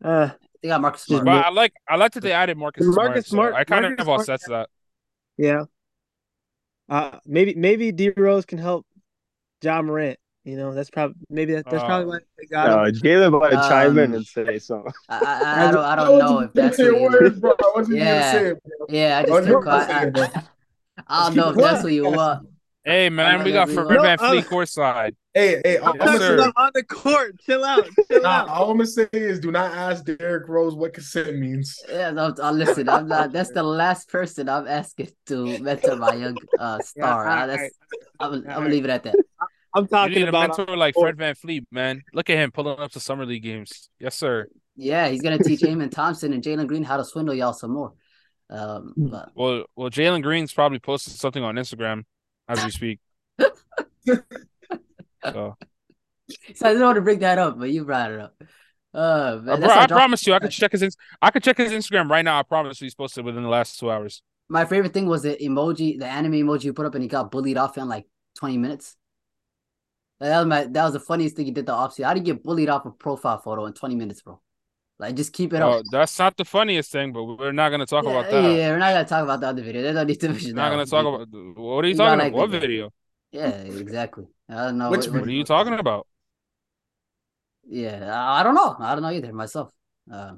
Uh, They got Marcus Smart. But I like, I like that they added Marcus, Marcus Smart. so Smart- I kind Marcus of all Smart- sets that. yeah. Uh, maybe maybe D Rose can help John Morant. You know, that's probably maybe that, that's Uh, probably why they got him. Uh, Jalen about to chime in Um, and say something. [LAUGHS] I, I, I don't I don't know if that's what what you you. word, bro. I wasn't Yeah. say bro. Yeah, I I just was keep gonna quiet. say it, bro. I, [LAUGHS] I don't know if that's what you want. Hey man, we got Yeah, Fred no, Van Fleet courtside. Hey, hey, all Yes, I'm gonna say, Chill out on the court. Chill out. Chill nah, out. all I'm gonna say is, do not ask Derrick Rose what consent means. Yeah, no, uh, listen, I'm not. That's the last person I'm asking to mentor my young uh, [LAUGHS] star. Yeah, Uh, that's, alright. I'm, I'm gonna leave it at that. I'm talking You talking need a about mentor like Fred VanVleet, man. Look at him pulling up to summer league games. Yes, sir. Yeah, he's gonna teach Amen Thompson and Jalen Green how to swindle y'all some more. Um, but Well, well, Jalen Green's probably posted something on Instagram as we speak. [LAUGHS] So, so I didn't want to bring that up, but you brought it up. Uh, Uh, man, bro, I promise you, I could check his. Ins- I could check his Instagram right now. I promise you, he's posted within the last two hours. My favorite thing was the emoji, the anime emoji you put up, and he got bullied off in like 20 minutes. That was my that was the funniest thing he did the offseason. How do you get bullied off a profile photo in 20 minutes, bro? Like just keep it Oh, up. that's not the funniest thing, but we're not gonna talk yeah, about that. Yeah, we're not gonna talk about the other video. They don't need to mention that. not gonna talk about. What are you You talking about? What like it. video? Yeah, exactly. I don't know. Which What are you talking about? Yeah, I I don't know. I don't know either myself. Uh,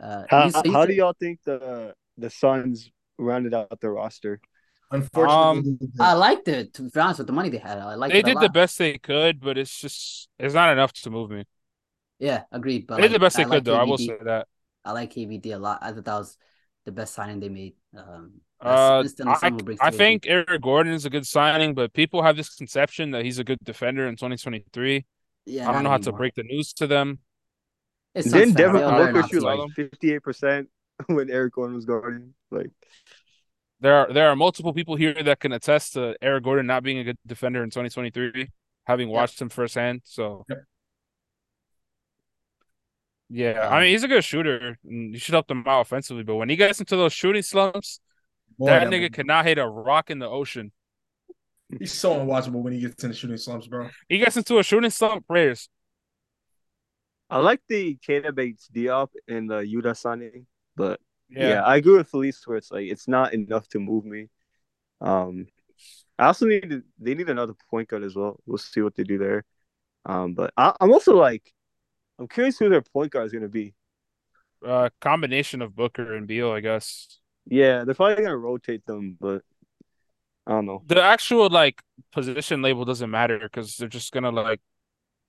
uh, How, you- you how do y'all think the the Suns rounded out the roster? Unfortunately, I liked it. To be honest, with the money they had, I liked They it a did the best they could, but it's just it's not enough to move me. Yeah, agreed. But They did the like, best they I like could, though. I will say that. I like KVD a lot. I thought that was the best signing they made. Um, Uh, I, someone who brings I think Eric Gordon is a good signing, but people have this conception that he's a good defender in 2023. yeah, I don't not know how to break the news to them. It's Didn't Suns fans, Devin they all know Booker shoot like Tell 'em. fifty eight percent [LAUGHS] when Eric Gordon was guarding? Like, There are there are multiple people here that can attest to Eric Gordon not being a good defender in 2023, having Yep. watched him firsthand. So, Yep. Yeah, I Um, mean he's a good shooter. You should help them out offensively, but when he gets into those shooting slumps, Boy, that that nigga man- cannot hit a rock in the ocean. He's so unwatchable when he gets into shooting slumps, bro. He gets into a shooting slump, prayers. I like the Keita Bates-Diop and the Yuta signing, but yeah. Yeah, I agree with Felice where it's like it's not enough to move me. Um, I also need to, they need another point guard as well. We'll see what they do there. Um, but I, I'm also like, I'm curious who their point guard is going to be. uh, combination of Booker and Beal, I guess. Yeah, they're probably going to rotate them, but I don't know. The actual like position label doesn't matter because they're just gonna like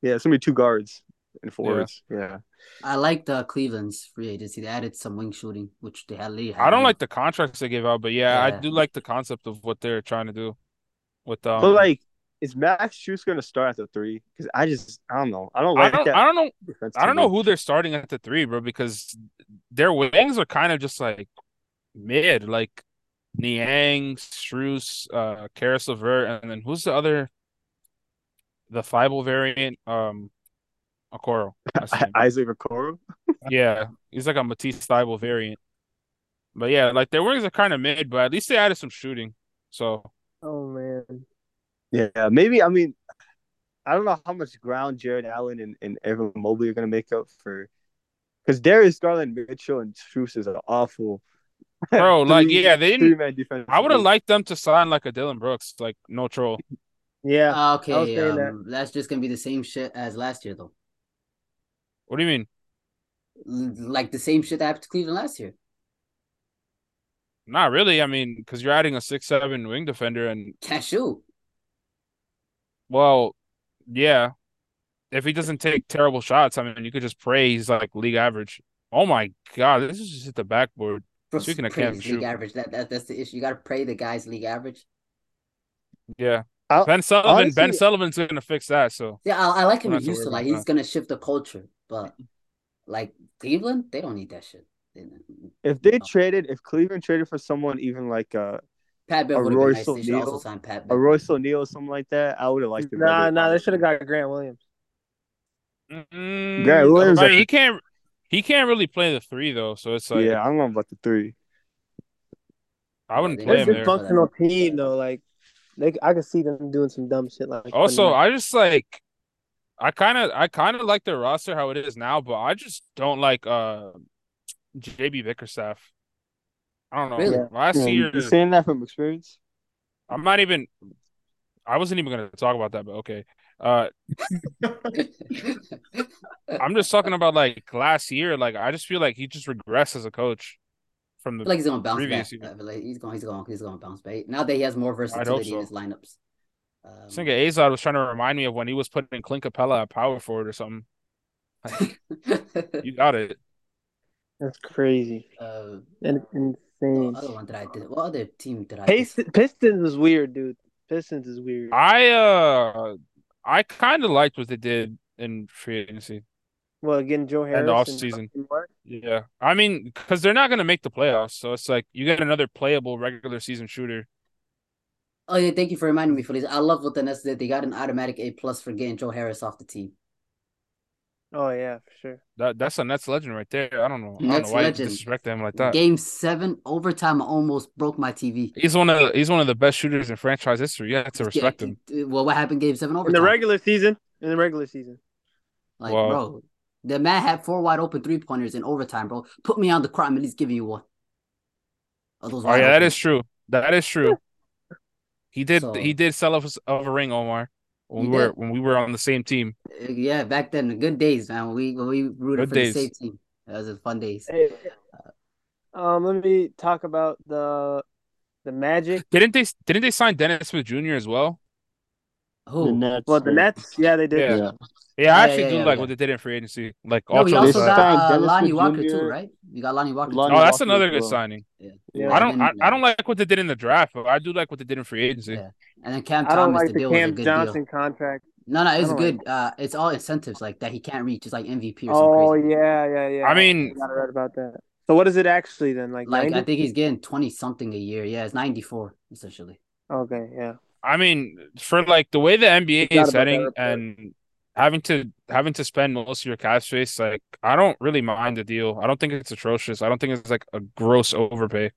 Yeah, it's gonna be two guards and forwards. Yeah, I like the Cleveland's free agency. They added some wing shooting, which they had. Lee I don't like the contracts they gave out, but yeah, I do like the concept of what they're trying to do with um. but like, is Max Strus going to start at the three? Because I just I don't know. I don't I like don't, that. I don't know, I don't know who they're starting at the three, bro, because their wings are kind of just like mid, like Niang, Strus, uh, Caris LeVert, and then who's the other, the Thybulle variant, um, Okoro. That's his. [LAUGHS] Isaac Okoro. [LAUGHS] Yeah, he's like a Matisse Thybulle variant. But yeah, like their wings are kind of mid, but at least they added some shooting. So Oh man. Yeah, maybe. I mean, I don't know how much ground Jarrett Allen and, and Evan Mobley are going to make up for. Because Darius Garland, Mitchell, and Strus is an awful. [LAUGHS] Bro, like, yeah, they didn't- defense. I would have liked them to sign like a Dillon Brooks, like no troll. Yeah. Ah, I was okay, saying that. um, that's just gonna be the same shit as last year, though. What do you mean? Like the same shit that happened to Cleveland last year. Not really. I mean, because you're adding a six seven wing defender, and [LAUGHS] Can't shoot. Well, yeah, if he doesn't take terrible shots, I mean, you could just pray he's like league average. Oh my god, this is just hit the backboard. Bro, Speaking of praise Cam league Shoot. average. That, that that's the issue. You gotta pray the guy's league average. Yeah, I- Ben Sullivan. ben Sullivan's gonna fix that. So Yeah, I, I like him We're in Houston. Like he's that. gonna shift the culture, but like Cleveland, they don't need that shit. They- If they No. traded, if Cleveland traded for someone even like uh, Pat Bev A would have been nice. Royce They also O'Neal- sign Pat a Royce O'Neale or something like that, I would have liked it. Nah, better. nah, they should have got Grant Williams. Mm, Gary Williams, but I- he can't. He can't really play the three though. So it's like yeah, I don't know about the three. I wouldn't Yeah, play they him a there. functional team though. Like they, I could see them doing some dumb shit like. Also, I just like I kind of I kind of like their roster how it is now, but I just don't like uh JB Bickerstaff. I don't know. Really? Last Yeah, year, you saying that from experience? I'm not even. I wasn't even going to talk about that, but okay. Uh, [LAUGHS] I'm just talking about like last year. Like I just feel like he just regressed as a coach from the. like he's gonna bounce Previous back. year. Like he's going. He's going. He's going to bounce back. Now that he has more versatility in his lineups. Um, I think Azad was trying to remind me of when he was putting Clint Capela at power forward or something. Like, [LAUGHS] you got it. that's crazy uh, and the insane. other one that I did. What other team did I? Pistons, Pistons is weird, dude. Pistons is weird. I uh, I kind of liked what they did in free agency. well, again, Joe Harris And off season. Yeah, I mean, because they're not gonna make the playoffs, so it's like you get another playable regular season shooter. Oh yeah, thank you for reminding me, Felice. I love what the Nets did. They got an automatic A plus for getting Joe Harris off the team. Oh yeah, for sure. That that's a Nets legend right there. I don't know. I don't know why you legend. disrespect him like that. Game seven overtime almost broke my TV. He's one of the, he's one of the best shooters in franchise history. You have to respect Yeah, him. Well, what happened? Game seven overtime? In the regular season, in the regular season. Like, Wow. bro, the man had four wide open three pointers in overtime, bro. Put me on the crime, at least giving you one. Of those Oh yeah, that open. is true. That is true. [LAUGHS] He did So- he did sell us of a ring, Omar. When He we were when we were on the same team. Uh, Yeah, back then, the good days, man. We when we rooted Good for days. the same team. That was the fun days. Hey, um, let me talk about the the Magic. [LAUGHS] Didn't they didn't they sign Dennis Smith Jr. as well? The Who? Nets. Well, the Nets, yeah, they did. Yeah. Yeah. Yeah, I Yeah, actually yeah, do yeah, like yeah. what they did in free agency. Like No, we also got uh, Lonnie Walker Jr.. too, right? You got Lonnie Walker. Lonnie. Oh, that's Walker another good well. signing. Yeah. Yeah. I don't. I, I don't uh, like what they did in the draft, but I do like what they did in free agency. Yeah. And then Cam I don't Thomas, like the the deal was a Cam good Johnson deal. contract. No, no, it's don't good. Uh, it's all incentives like that he can't reach. It's like MVP or something Oh crazy. yeah, yeah, yeah. I mean- I read about that. So what is it actually then? Like, Like 90? I think he's getting twenty something a year. Yeah, it's ninety four essentially. Okay, yeah. I mean, for like the way the NBA is about that report. and having to having to spend most of your cap space, like I don't really mind the deal. I don't think it's atrocious. I don't think it's like a gross overpay.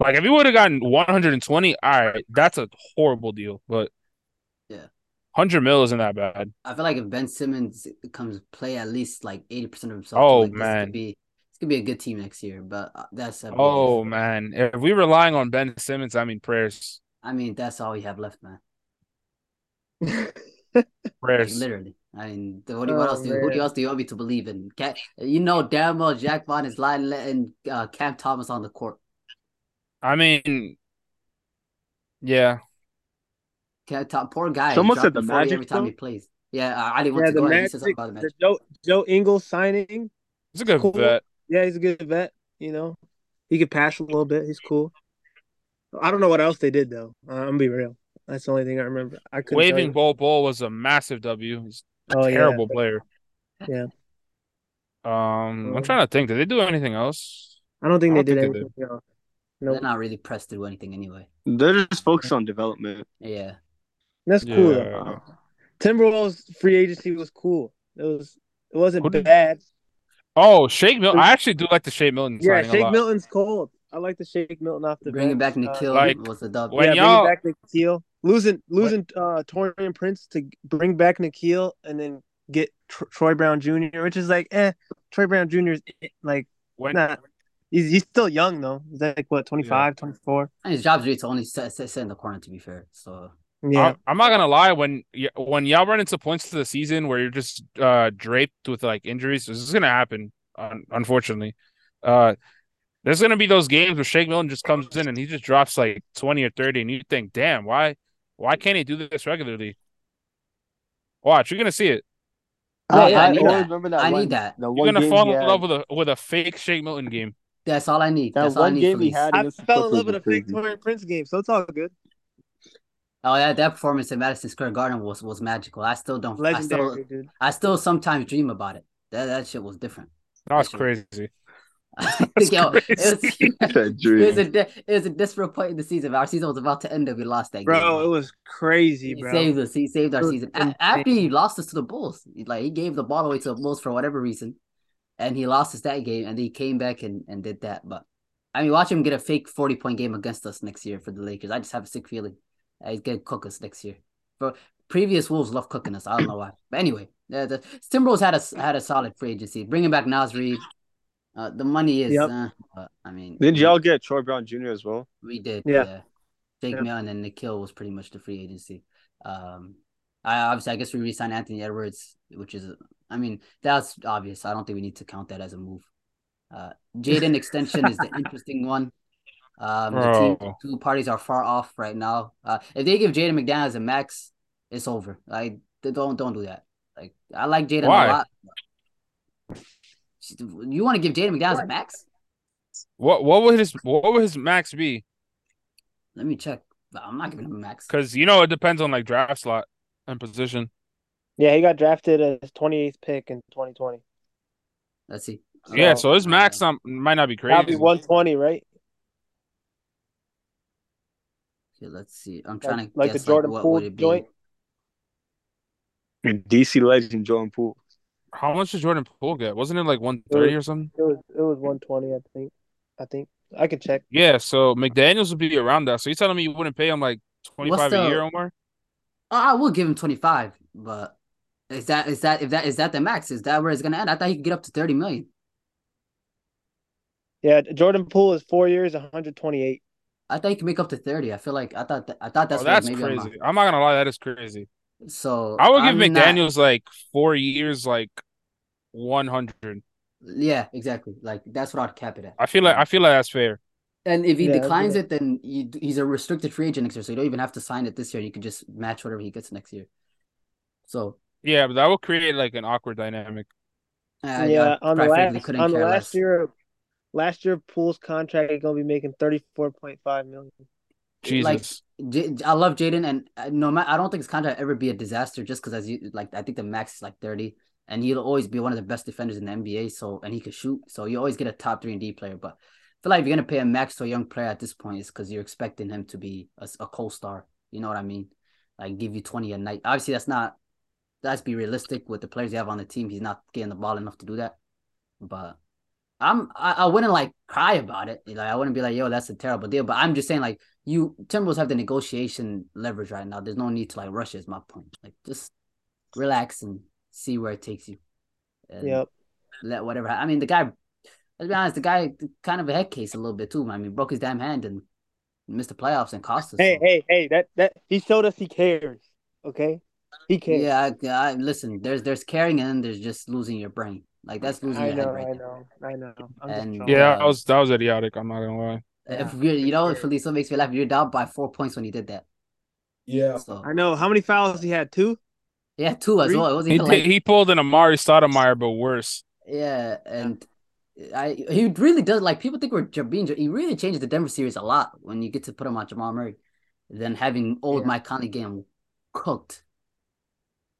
Like if you would have gotten 120, all right, that's a horrible deal. But Yeah. 100 mil isn't that bad. I feel like if Ben Simmons comes play at least like eighty percent of himself, Oh, like, this man. could be this could be a good team next year. But uh, that's a Oh if. man, if we're relying on Ben Simmons, I mean prayers, I mean, that's all we have left, man. [LAUGHS] Like, prayers. literally. I mean, the- what, do you- what Oh, else do you, who do man. you else do you want me to believe in? Ca you know damn well Jacque Vaughn is lying letting uh, Cam Thomas on the court. I mean, yeah, Cam Tom, poor guy. Someone he's said the dropping 40 every time though? he plays. Yeah, uh, Ali wants yeah, to go ahead. He Magic, said about the the Joe Joe Ingles signing. it's a good Cool. bet. Yeah, he's a good vet. You know, he could pass a little bit. He's cool. I don't know what else they did though. Uh, I'm gonna be real. That's the only thing I remember. I couldn't Waving you. Bol Bol was a massive W. He's a Oh, yeah. terrible player. Yeah. Um, I'm Um, trying to think. Did they do anything else? I don't think I they don't did think anything. else. They're not really pressed to do anything anyway. They're just focused on development. Yeah. That's cool Yeah. Timberwolves free agency was cool. It was. It wasn't Who did- bad. Oh, Shake Milton. I actually do like the Shake Milton Yeah, Shake lot. Milton's cold. I like the Shake Milton off the Bringing bench. back Uh, Nickeil like, was the dub. when yeah, y'all- bringing back Nickeil, losing losing uh Taurean Prince to bring back Nickeil and then get Tr- Troy Brown Jr., which is like, eh, Troy Brown Jr. is eh, like When not. He's he's still young though. He's like what 25, 24? And his job's really to only sit, sit, sit in the corner, to be fair. So Yeah, I'm, I'm not gonna lie. When when y'all run into points to the season where you're just uh draped with like injuries, this is gonna happen. Un- unfortunately, uh, there's gonna be those games where Shake Milton just comes in and he just drops like 20 or 30, and you think, damn, why why can't he do this regularly? Watch, you're gonna see it. Yeah, yeah, I I, need that. remember that I need that. You're gonna fall he in had- love with a with a fake Shake Milton game. that's all I need. That That's all I one need. game he had I fell in love with a fake crazy. Taurean Prince game, so it's all good. Oh yeah, that performance in Madison Square Garden was was magical. I still don't. I still, dude. I still sometimes dream about it. That that shit was different. That was crazy. [LAUGHS] Yo, it was, [LAUGHS] it was a it was a desperate point in the season. Our season was about to end, and we lost that game. Bro, it was crazy, He bro. saved us. He saved our season. Insane. after he lost us to the Bulls, like he gave the ball away to the Bulls for whatever reason, and he lost us that game, and he came back and, and did that. But I mean, watch him get a fake forty point game against us next year for the Lakers. I just have a sick feeling he's gonna cook us next year. For previous Wolves love cooking us. I don't know why, but anyway, uh, the Timberwolves had a had a solid free agency. Bringing back Naz Reid. Uh, the money is, Yep. uh, but, I mean, Did we- y'all get Troy Brown Jr. as well? we did, Yeah. yeah. Jake Yeah. Milton and Nickeil was pretty much the free agency. Um, I obviously I guess we re-signed Anthony Edwards, which is, I mean, that's obvious. I don't think we need to count that as a move. Uh, Jaden extension is the [LAUGHS] interesting one. Um, the team, Bro. two parties are far off right now. Uh, if they give Jaden McDaniels a max, it's over. Like, don't don't do that. Like, I like Jaden a lot. You want to give Jaden McDaniels a max? What what would his what would his max be? Let me check. I'm not giving him a max. Because you know it depends on like draft slot and position. Yeah, he got drafted as 28th pick in 2020. Let's see. yeah, oh, so his max not, might not be crazy. That'd be crazy. 120, right? Okay, let's see. I'm trying Like, to like the Jordan what Poole would joint. And DC legend Jordan Poole. How much did Jordan Poole get? Wasn't it like 130 or something? It was it was 120, I think. I think I could check. Yeah, so McDaniels would be around that. So you telling me you wouldn't pay him like 25 the- a year or more? I will give him 25, but is that is that if that is that the max? Is that where it's gonna end? I thought he could get up to 30 million. Yeah, Jordan Poole is four years, 128. I thought he could make up to 30. I feel like I thought that, I thought that's oh, that's maybe I'm crazy. I'm not gonna lie, that is crazy. Wrong. So I would give I'm not- McDaniels like four years, like 100. yeah, exactly. Like that's what I'd cap it at. I feel like I feel like that's fair. And if he Yeah, declines it, then you, he's a restricted free agent next year, so you don't even have to sign it this year. You could just match whatever he gets next year. So Yeah, but that will create like an awkward dynamic. Uh, yeah, on the last couldn't on the last less. year, last year Poole's contract is gonna be making thirty four point five million. Jesus. J- I love Jaden, and uh, no matter, I don't think his contract ever be a disaster. Just because as you like, I think the max is like thirty, and he'll always be one of the best defenders in the NBA. So and he can shoot, so you always get a top three and D player. But I feel like if you're gonna pay a max to a young player at this point, it's because you're expecting him to be a, a co-star. You know what I mean? Like give you twenty a night. Obviously, that's not. Let's be realistic with the players you have on the team. He's not getting the ball enough to do that. But I'm I, I wouldn't like cry about it. Like I wouldn't be like, yo, that's a terrible deal. But I'm just saying, like, you Timberwolves have the negotiation leverage right now. There's no need to like rush it, is my point. Like just relax and see where it takes you. And Yep. Let whatever ha- I mean the guy let's be honest, the guy kind of a head case a little bit too. I mean, broke his damn hand and missed the playoffs and cost us. Hey, so- hey, hey! That that he showed us he cares. Okay, he cares. Yeah, I, I, listen, there's there's caring and then there's just losing your brain. Like that's losing I your know, head right I there. know, I know. I'm And- just. Yeah, uh, that was that was idiotic. I'm not gonna lie. If you you know, if Felicio makes me laugh, you're down by four points when he did that. Yeah. So I know. How many fouls he had? Two. yeah, two as Three? well. It wasn't He even did, like he pulled an Amar'e Stoudemire, but worse. yeah, and I he really does like people think we're j- being he really changes the Denver series a lot when you get to put him on Jamal Murray, than having old Yeah. Mike Conley game cooked.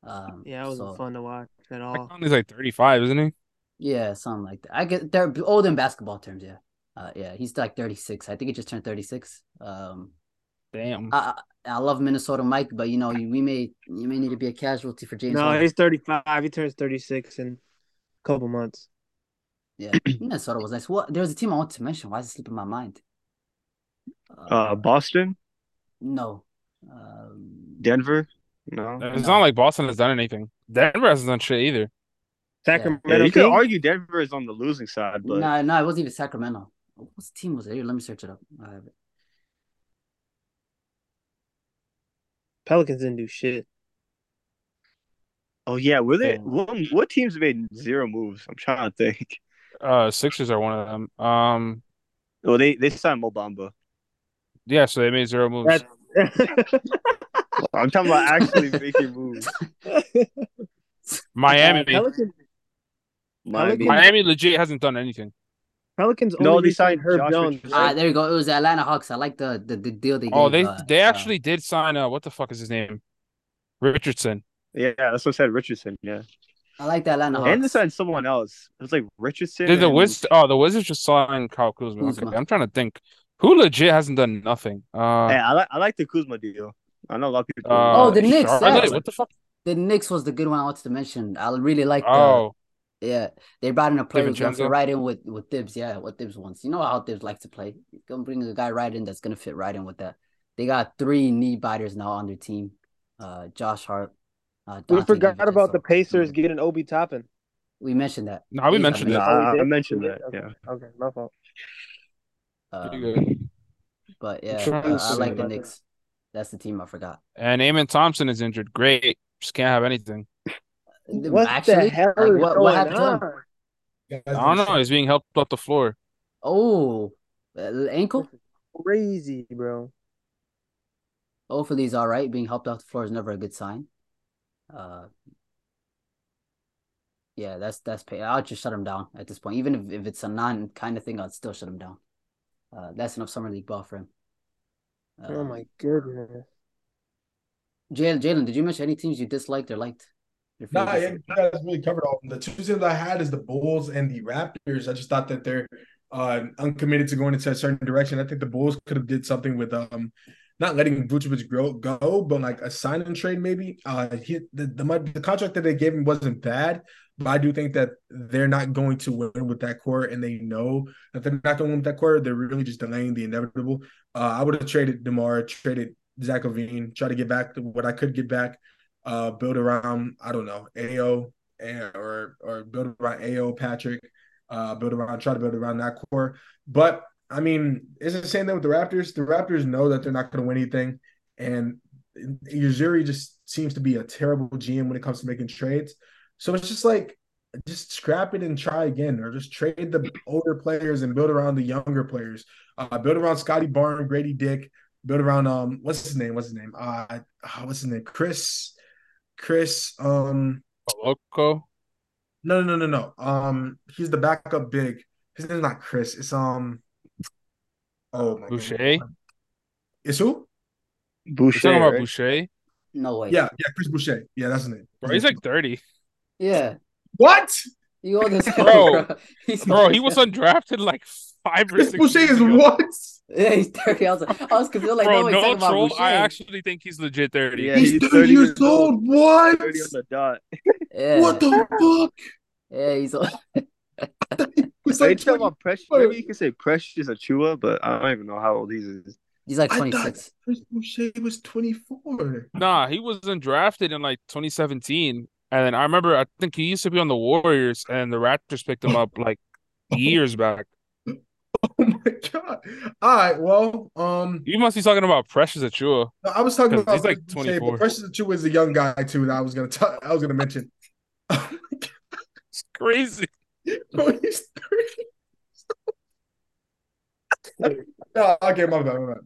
Um, Yeah, it wasn't so, fun to watch at all. He's like 35, isn't he? Yeah, something like that. I get they're old in basketball terms. Yeah, uh, yeah, he's like thirty six. I think he just turned thirty six. Um, Damn. I I I love Minnesota Mike, but you know you, we may you may need to be a casualty for James. No, Harden. he's 35. He turns 36 in a couple months. Yeah, Minnesota was nice. What? There was a team I want to mention. Why is it slipping my mind? Uh, Boston, no. Um, Denver. No. It's not like Boston has done anything. Denver hasn't done shit either. Sacramento. Yeah, you could Kings? argue Denver is on the losing side, but no, no, it wasn't even Sacramento. What team was it? Here, let me search it up. I have it. Pelicans didn't do shit. oh yeah, were they? What, what teams made zero moves? I'm trying to think. Uh, Sixers are one of them. Um, Well, they they signed Mo Bamba. yeah, so they made zero moves. That's [LAUGHS] I'm talking about actually making moves. Miami, Pelicans, Miami. Miami legit hasn't done anything. Pelicans No, only they signed signed Herb Josh Jones. Richardson. Ah, right? there you go. It was the Atlanta Hawks. I like the the, the deal they gave. Oh, they uh, they uh, actually did sign. Uh, what the fuck is his name? Richardson. Yeah, that's what I said. Richardson. Yeah, I like the Atlanta Hawks. and they signed someone else. It was like Richardson. Did the and- Wiz? Oh, the Wizards just signed Kyle Kuzma. Kuzma. Okay, I'm trying to think. Who legit hasn't done nothing? Uh, Hey, I like I like the Kuzma deal. I know a lot of people. uh, Oh, the Knicks, Charlotte? yeah. What the fuck? the Knicks was the good one I wanted to mention. I really like the Oh, yeah. They brought in a player who's gonna fit right in with with Thibs. Yeah, what Thibs wants. You know how Thibs likes to play. He's gonna bring a guy right in that's gonna fit right in with that. They got three knee biters now on their team. Uh, Josh Hart. Uh, We forgot DiVincenzo. about the Pacers getting Obi Toppin. We mentioned that. no, we He's mentioned amazing. it. Nah, Oh, we I, mentioned that. did? Okay. Yeah. Okay, my fault. Um, but yeah, uh, I like the Knicks. That's the team I forgot. And Amen Thompson is injured. Great. Just can't have anything. What Actually, the hell like, is what, what happened to him? I don't know. He's being helped off the floor. Oh, uh, ankle. Crazy, bro. Hopefully he's all right. Being helped off the floor is never a good sign. Uh, yeah, that's that's pay. I'll just shut him down at this point. Even if, if it's a non kind of thing, I'd still shut him down. Uh, that's enough summer league ball for him. Oh Um, my goodness. Jalen, Jalen, did you mention any teams you disliked or liked? Your Nah, yeah, favorites? you guys really covered all of them. The two teams I had is the Bulls and the Raptors. I just thought that they're uh, uncommitted to going into a certain direction. I think the Bulls could have did something with um not letting Vucevic grow, go, but like a sign and trade maybe. Uh, he, the, the the contract that they gave him wasn't bad, but I do think that they're not going to win with that core, and they know that they're not going to win with that core. They're really just delaying the inevitable. Uh, I would have traded Demar, traded Zach LaVine, try to get back to what I could get back uh, build around I don't know Ayo or or build around Ayo Patrick, uh, build around try to build around that core. But I mean, it's the same thing with the Raptors. The Raptors know that they're not going to win anything, and Ujiri just seems to be a terrible GM when it comes to making trades. So it's just like just scrap it and try again, or just trade the older players and build around the younger players. Uh, build around Scotty Barn, Gradey Dick. Build around um, what's his name? What's his name? Uh, uh, what's his name? Chris. Chris. Um, Loco. no, no, no, no, no. Um, he's the backup big. His name's not Chris. It's um. Oh my Boucher? goodness. It's who? You're Boucher. talking about right? Boucher? No way. Yeah, yeah, Chris Boucher. Yeah, that's his name. Bro, he's like 30. Yeah. what? You owe this Bro. [LAUGHS] bro. Bro, he was undrafted like five or Chris six Boucher years is what? Yeah, he's 30. I was, I was confused. Like, Bro, no, no talking about troll. I actually think he's legit 30. Yeah, he's, he's 30, 30 years years old. old. What? 30 on the dot. yeah. What the fuck? Yeah, he's. It's [LAUGHS] Are you like talking about 20 Precious? Maybe you can say Precious Achiuwa, but I don't even know how old he is. He's like 26. Chris Boucher was 24. Nah, he wasn't drafted in like 2017. And then I remember, I think he used to be on the Warriors, and the Raptors picked him up [LAUGHS] like years back. [LAUGHS] Oh my god. All right, well, um You must be talking about Precious Achiuwa. I was talking about he's like 24. but Precious Achiuwa is a young guy too that I was gonna talk, I was gonna mention. [LAUGHS] Oh my It's crazy. bro, he's 30. no, okay, my bad, my bad.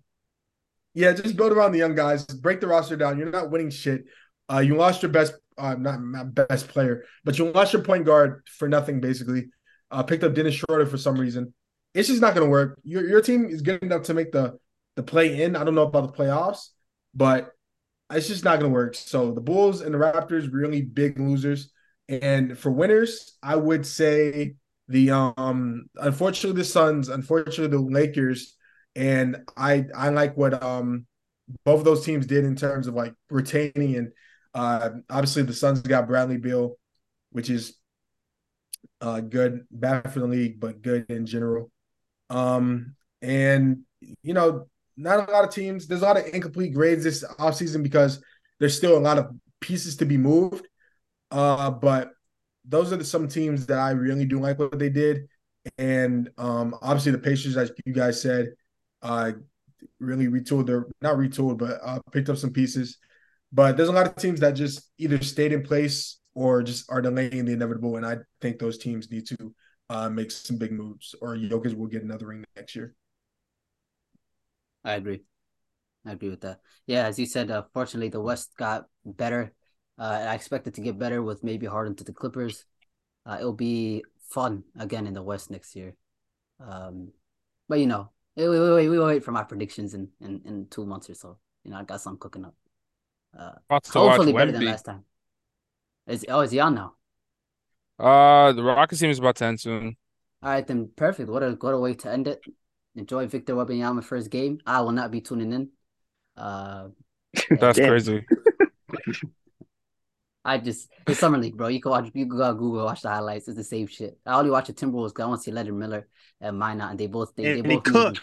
Yeah, just build around the young guys, break the roster down. You're not winning shit. Uh, you lost your best, uh, not, not best player, but you lost your point guard for nothing, basically. Uh, picked up Dennis Schroeder for some reason. It's just not going to work. Your your team is good enough to make the the play in. I don't know about the playoffs, but it's just not going to work. So the Bulls and the Raptors really big losers, and for winners, I would say the um unfortunately the Suns, unfortunately the Lakers, and I I like what um both of those teams did in terms of like retaining and uh obviously the Suns got Bradley Beal, which is uh good, bad for the league, but good in general. Um and you know, not a lot of teams, there's a lot of incomplete grades this offseason because there's still a lot of pieces to be moved. Uh but those are the, some teams that I really do like what they did. And um obviously the Pacers, as you guys said, uh really retooled their not retooled, but uh, picked up some pieces. But there's a lot of teams that just either stayed in place or just are delaying the inevitable. And I think those teams need to uh, make some big moves, or Jokic will get another ring next year. I agree. I agree with that. Yeah, as you said, uh, fortunately the West got better. Uh, I expect it to get better with maybe Harden to the Clippers. Uh, it'll be fun again in the West next year. Um, but you know, we we wait, we wait for my predictions in, in in two months or so. You know, I got some cooking up. Uh, About to watch hopefully better than last time. Is oh is he on now? Uh, the Rockets team is about to end soon. All right, then perfect. What a what a way to end it. Enjoy Victor Wembanyama first game. I will not be tuning in. Uh, [LAUGHS] That's crazy. [LAUGHS] I just it's summer league, bro. You can watch, you can go on Google watch the highlights. It's the same shit. I only watch the Timberwolves because I want to see Leonard Miller and Minott, and they both they, they And he both need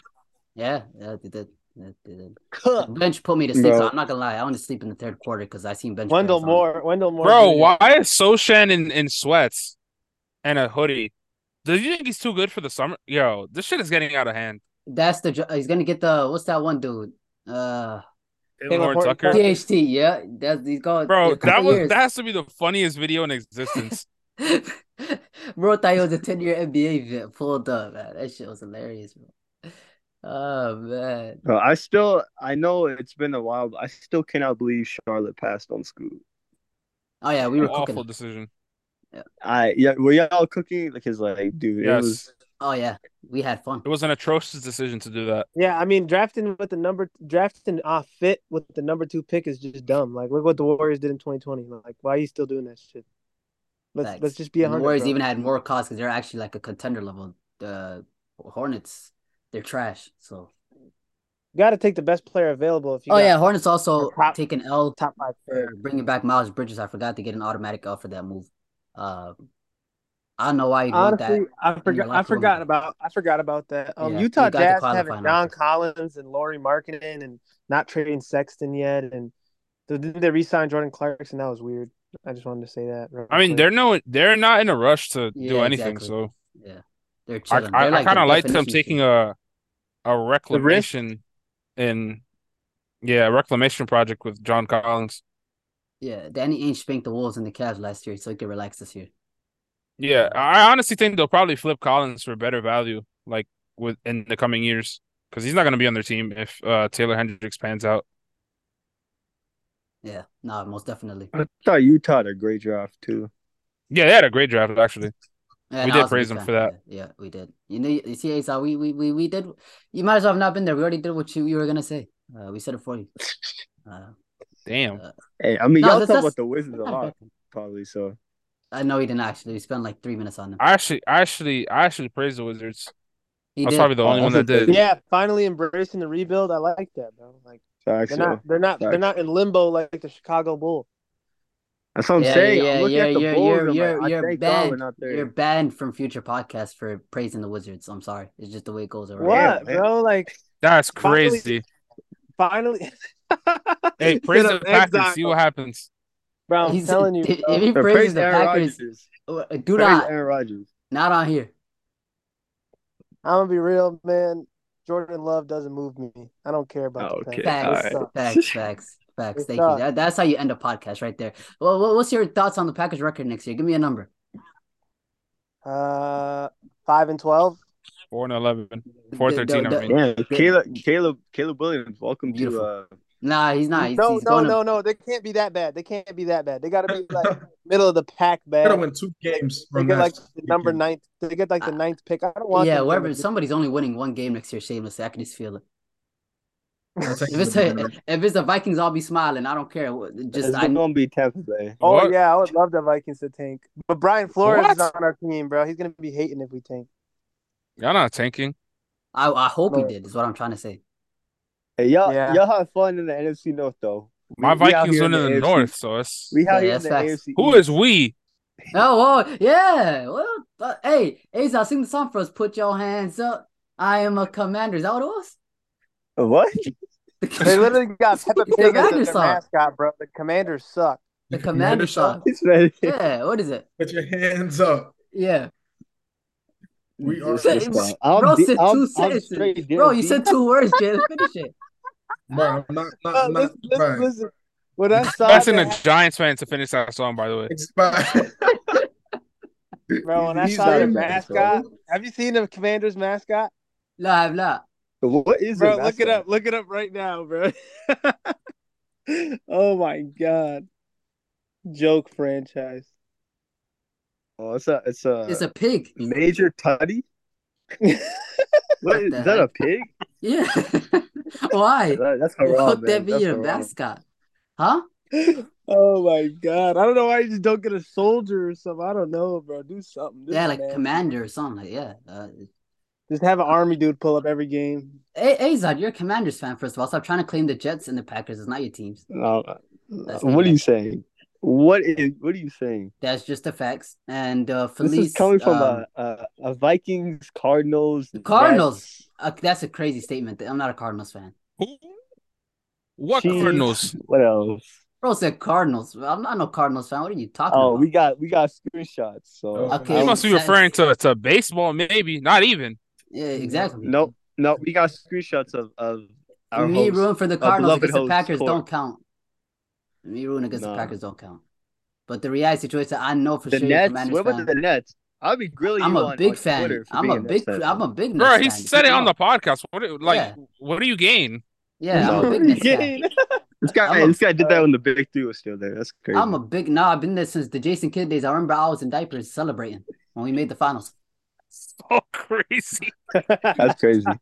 Yeah, yeah, they did. Yeah, they did. Cook. Bench put me to sleep, so I'm not gonna lie. I want to sleep in the third quarter because I seen bench. Wendell players on. Moore. Wendell Moore. Bro, Jr. why is Sochan in, in sweats and a hoodie? Do you think he's too good for the summer? Yo, this shit is getting out of hand. That's the he's gonna get the what's that one dude? Uh, Talen Horton-Tucker. Tucker. THT. Yeah, that's he's going. Bro, that was years. that has to be the funniest video in existence. [LAUGHS] [LAUGHS] bro thought he was a 10 year NBA vet pulled up, man. That shit was hilarious, bro. Oh man. Bro, I still, I know it's been a while, but I still cannot believe Charlotte passed on Scoot. Oh yeah, we were Awful cooking. decision. I yeah, were y'all cooking? Because like, dude, it Yes. was Oh yeah, we had fun. It was an atrocious decision to do that. Yeah, I mean, drafting with the number drafting off fit with the number two pick is just dumb. Like, look what the Warriors did in 2020. Like, why are you still doing that shit? Let's Facts. let's just be a the hundred. Warriors bro. even had more costs because they're actually like a contender level. The Hornets, they're trash. So. got to take the best player available. If you Oh got yeah, Hornets also a top- taking L top five for bringing back Miles Bridges. I forgot to get an automatic L for that move. Uh, I don't know why you want Honestly, that. I forgot. I forgot about. I forgot about that. Um, Yeah, Utah you got the Jazz having John offers. Collins and Lauri Markkanen and not trading Sexton yet, and so didn't they re-sign Jordan Clarkson? That was weird. I just wanted to say that. real I mean, quick. they're no, they're not in a rush to do anything. exactly. So Yeah, they're I, chilling. I, They're I like kind of the like them taking team. a a reclamation in, yeah, a reclamation project with John Collins. Yeah, Danny Ainge spanked the Wolves and the Cavs last year, so he could relax this year. Yeah, I honestly think they'll probably flip Collins for better value, like with in the coming years, because he's not going to be on their team if uh, Taylor Hendricks pans out. Yeah, no, most definitely. I thought Utah had a great draft too. Yeah, they had a great draft actually. Yeah, We did I was a praise big him for that. Yeah, yeah, we did. You know, you see, Asa, we, we we we did. You might as well have not been there. We already did what you, you were gonna say. Uh, we said it for you. [LAUGHS] Uh, Damn. Hey, I mean, No, y'all that's- talk that's- about the Wizards a lot, probably. So I know he didn't actually. We spent like three minutes on them. I actually, I actually, I actually praise the Wizards. He I was did. probably the Oh, only one that did. Yeah, finally embracing the rebuild. I like that, bro. Like facts, they're not they're not they're not in limbo like the Chicago Bull. That's what I'm Yeah, saying. yeah, I'm looking yeah, at the you're Bulls. you're you're like, you're thank God we're banned. not there. You're banned from future podcasts for praising the Wizards. I'm sorry. It's just the way it goes around. What, man. bro? Like That's crazy. finally. [LAUGHS] Hey, praise the Packers. exile. See what happens. Bro, I'm He's- telling you, if he praises praise the Aaron Packers, Rodgers. uh, do Praise not, Aaron Rodgers. not on here. I'm gonna be real, man. Jordan Love doesn't move me. I don't care about the Packers. Facts, They suck. facts, facts, facts. It's Thank you. That, that's how you end a podcast right there. Well, what's your thoughts on the Packers record next year? Give me a number. Uh, five and twelve. Four and eleven. Four The- thirteen. the- I mean, Yeah, Caleb, Caleb, Caleb Williams. Welcome Beautiful. to uh, Nah, he's not. He's, no, he's no, going to- no, no. They can't be that bad. They can't be that bad. They got to be like [LAUGHS] middle of the pack bad. Gotta bad. win two games They from get like the number weekend. ninth. They get like the ninth pick. I don't want. Yeah, them wherever somebody's only winning one game next year, Shameless, I can just feel it. I'll [LAUGHS] take If it's the a, if it's the Vikings, I'll be smiling. I don't care. Just it's I, gonna be Tampa Bay. Oh What? yeah, I would love the Vikings to tank. But Brian Flores is What? on our team, bro. He's gonna be hating if we tank. y'all not tanking. I I hope he did. Is what I'm trying to say. Hey, y'all, Yeah. y'all have fun in the NFC North though. My we Vikings here win in the AFC. north, so it's We out Yeah, here in the facts. AFC. who is we? [LAUGHS] Oh, oh yeah. Well, uh, hey, Asa, sing the song for us. Put your hands up. I am a commander. Is that what it was? What? [LAUGHS] They literally got Peppa The Pig as Commanders their song. mascot, bro. The Commanders suck. The The commander commander shot. song. It's ready. [LAUGHS] Yeah. What is it? Put your hands up. Yeah. We are. This Bro fine. I'm said two I'm- I'm sentences. straight Bro, you said two [LAUGHS] words, Jalen. Finish it. Bro, I'm not, not, not, listen, listen, right. listen. When I saw That's in that, a Giants fan to finish that song, by the way. It's bro, when I He's saw not the a fan, mascot, have you seen the Commanders mascot? La, have la. What is Bro, it? look it up. Look it up right now, bro. [LAUGHS] oh my god. Joke franchise. Oh, it's a it's a It's a pig. Major Tuddy. [LAUGHS] What is, the [LAUGHS] is that a pig? Yeah. Why? That- that's Why haram, would that be That's your haram. mascot? Huh? oh my god. I don't know why you just don't get a soldier or something. I don't know, bro. Do something. This Yeah, is like nasty. commander or something. Like, yeah. Uh, Just have an army dude pull up every game. hey, Azad, you're a Commanders fan, first of all. Stop trying to claim the Jets and the Packers. It's not your teams. No, That's what are you saying? What is what are you saying? That's just the facts. And uh, Felice, this is coming from um, a, a a Vikings Cardinals Cardinals. Jets, uh, that's a crazy statement. I'm not a Cardinals fan. Who? What Chiefs. Cardinals? What else? Bro said Cardinals. I'm not no Cardinals fan. What are you talking Oh, about? we got we got screenshots. So Okay. You must be referring to, to baseball, maybe. Not even. Yeah, exactly. no, no, we got screenshots of of our Me host. rooting for the Cardinals beloved against the Packers Court. don't count. Me rooting against the Packers don't count. But the reality situation, I know for the sure. you're a Nets. What about the Nets? I'll be grilling I'm you a on, big on fan. I'm a big. Fan. I'm a big. Bro, Nets he fan. said it on the podcast. What like Yeah. what do you gain? Yeah, I'm a No. big Nets fan. [LAUGHS] This guy, a- this guy did that when the big three was still there. That's crazy. I'm a big. No, I've been there since the Jason Kidd days. I remember I was in diapers celebrating when we made the finals. [LAUGHS] So crazy. [LAUGHS] That's crazy.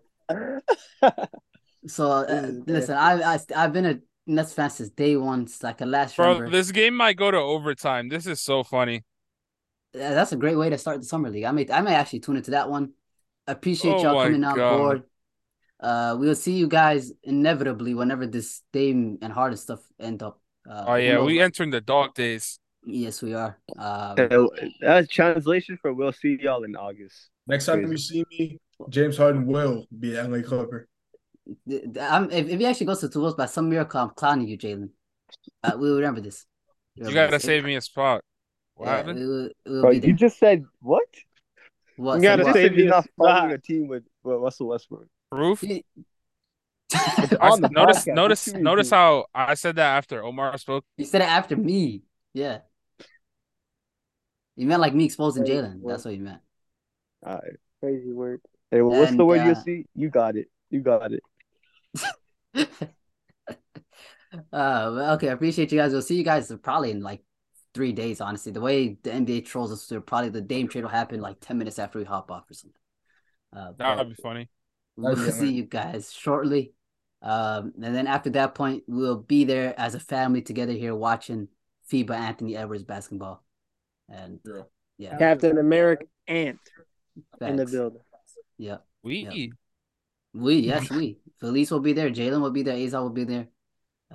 So uh, listen, I, I I've been a Nets fan since day one. It's like a last Bro, member. this game might go to overtime. This is so funny. That's a great way to start the summer league. I may I may actually tune into that one. Appreciate Oh y'all my coming on board. Uh, we'll see you guys inevitably whenever this Dame and Harden stuff end up. Uh, Oh who yeah, knows? we entering the dog days. Yes we are. Um, Uh, That's translation for we'll see y'all in August. Next time Crazy. you see me, James Harden will be an LA Clipper. th- th- I'm, if, if he actually goes to the Wolves by some miracle, I'm clowning you, Jalen. Uh, we will remember this. You gotta Remember save me a spot. What Yeah, happened? we will, we will Bro, you just said what? What, You gotta say what? save you're me a not following spot. a team with, with Russell Westbrook. Proof? He- I on the s- notice podcast. notice What you mean, notice how I said that after Omar spoke. He said it after me. Yeah. You meant like me exposing Jalen. That's what you meant. All right. Crazy work. Hey, well, what's the And, word you uh, see? You got it. You got it. [LAUGHS] Uh, okay, I appreciate you guys. We'll see you guys probably in like three days. Honestly, the way the NBA trolls us, probably the Dame trade will happen like ten minutes after we hop off or something. Uh, that would be funny. [LAUGHS] We'll see you guys shortly. Um, and then after that point, we'll be there as a family together here watching FIBA Anthony Edwards basketball. And yeah, yeah. Captain America Ant in the building. Yeah. We. Yep. We, yes, we. Felice will be there. Jalen will be there. Azar will be there.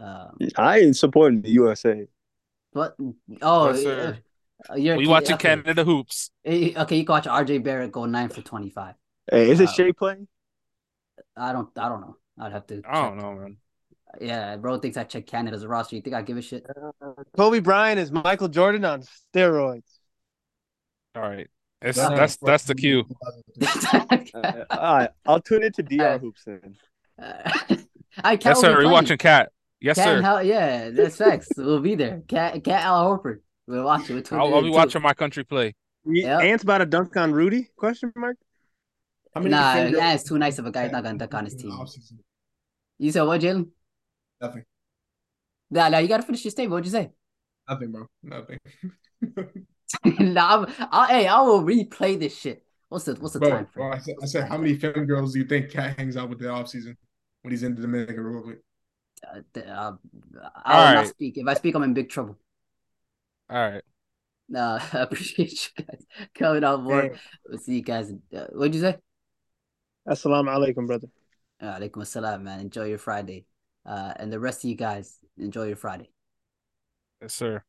Um, I ain't supporting the USA. What? Oh, Yes, sir. uh, you're We watching okay. Canada hoops. Okay, you can watch RJ Barrett go nine for twenty five. Hey, is it Uh, Shai playing? I don't, I don't know. I'd have to. I don't know, man. Yeah, bro thinks I check Canada's roster. You think I give a shit? Kobe Bryant is Michael Jordan on steroids. All right. It's, Yeah. that's that's the cue. [LAUGHS] Uh, all right, I'll tune into DR Uh, hoops then. [LAUGHS] I can't. Yes, sir. We're watching KAT. Yes, KAT, sir. hell, yeah, that's facts. we'll be there. KAT, KAT, Al Horford. We'll watch it. We'll tune I'll, I'll be too. watching my country play. Yep. Ant's about to dunk on Rudy? Question mark. How many Nah, fingers- yeah, it's too nice of a guy. He's not gonna dunk on his team. You said what, Jalen? Nothing. Nah, nah, you gotta finish your statement. What'd you say? Nothing, bro. Nothing. [LAUGHS] nah, I'm, I, hey, I will replay this shit. What's the what's the bro, time bro. I said, I said, how many film girls do you think KAT hangs out with the off season when he's in the Dominican Republic? Uh, uh, I will All not speak. If I speak, I'm in big trouble. All right. Nah, [LAUGHS] I appreciate you guys coming on board. Hey, We'll see you guys. Uh, what'd you say? Assalamu alaikum, brother. Alaikum assalam, man. Enjoy your Friday. Uh, and the rest of you guys, enjoy your Friday. Yes, sir.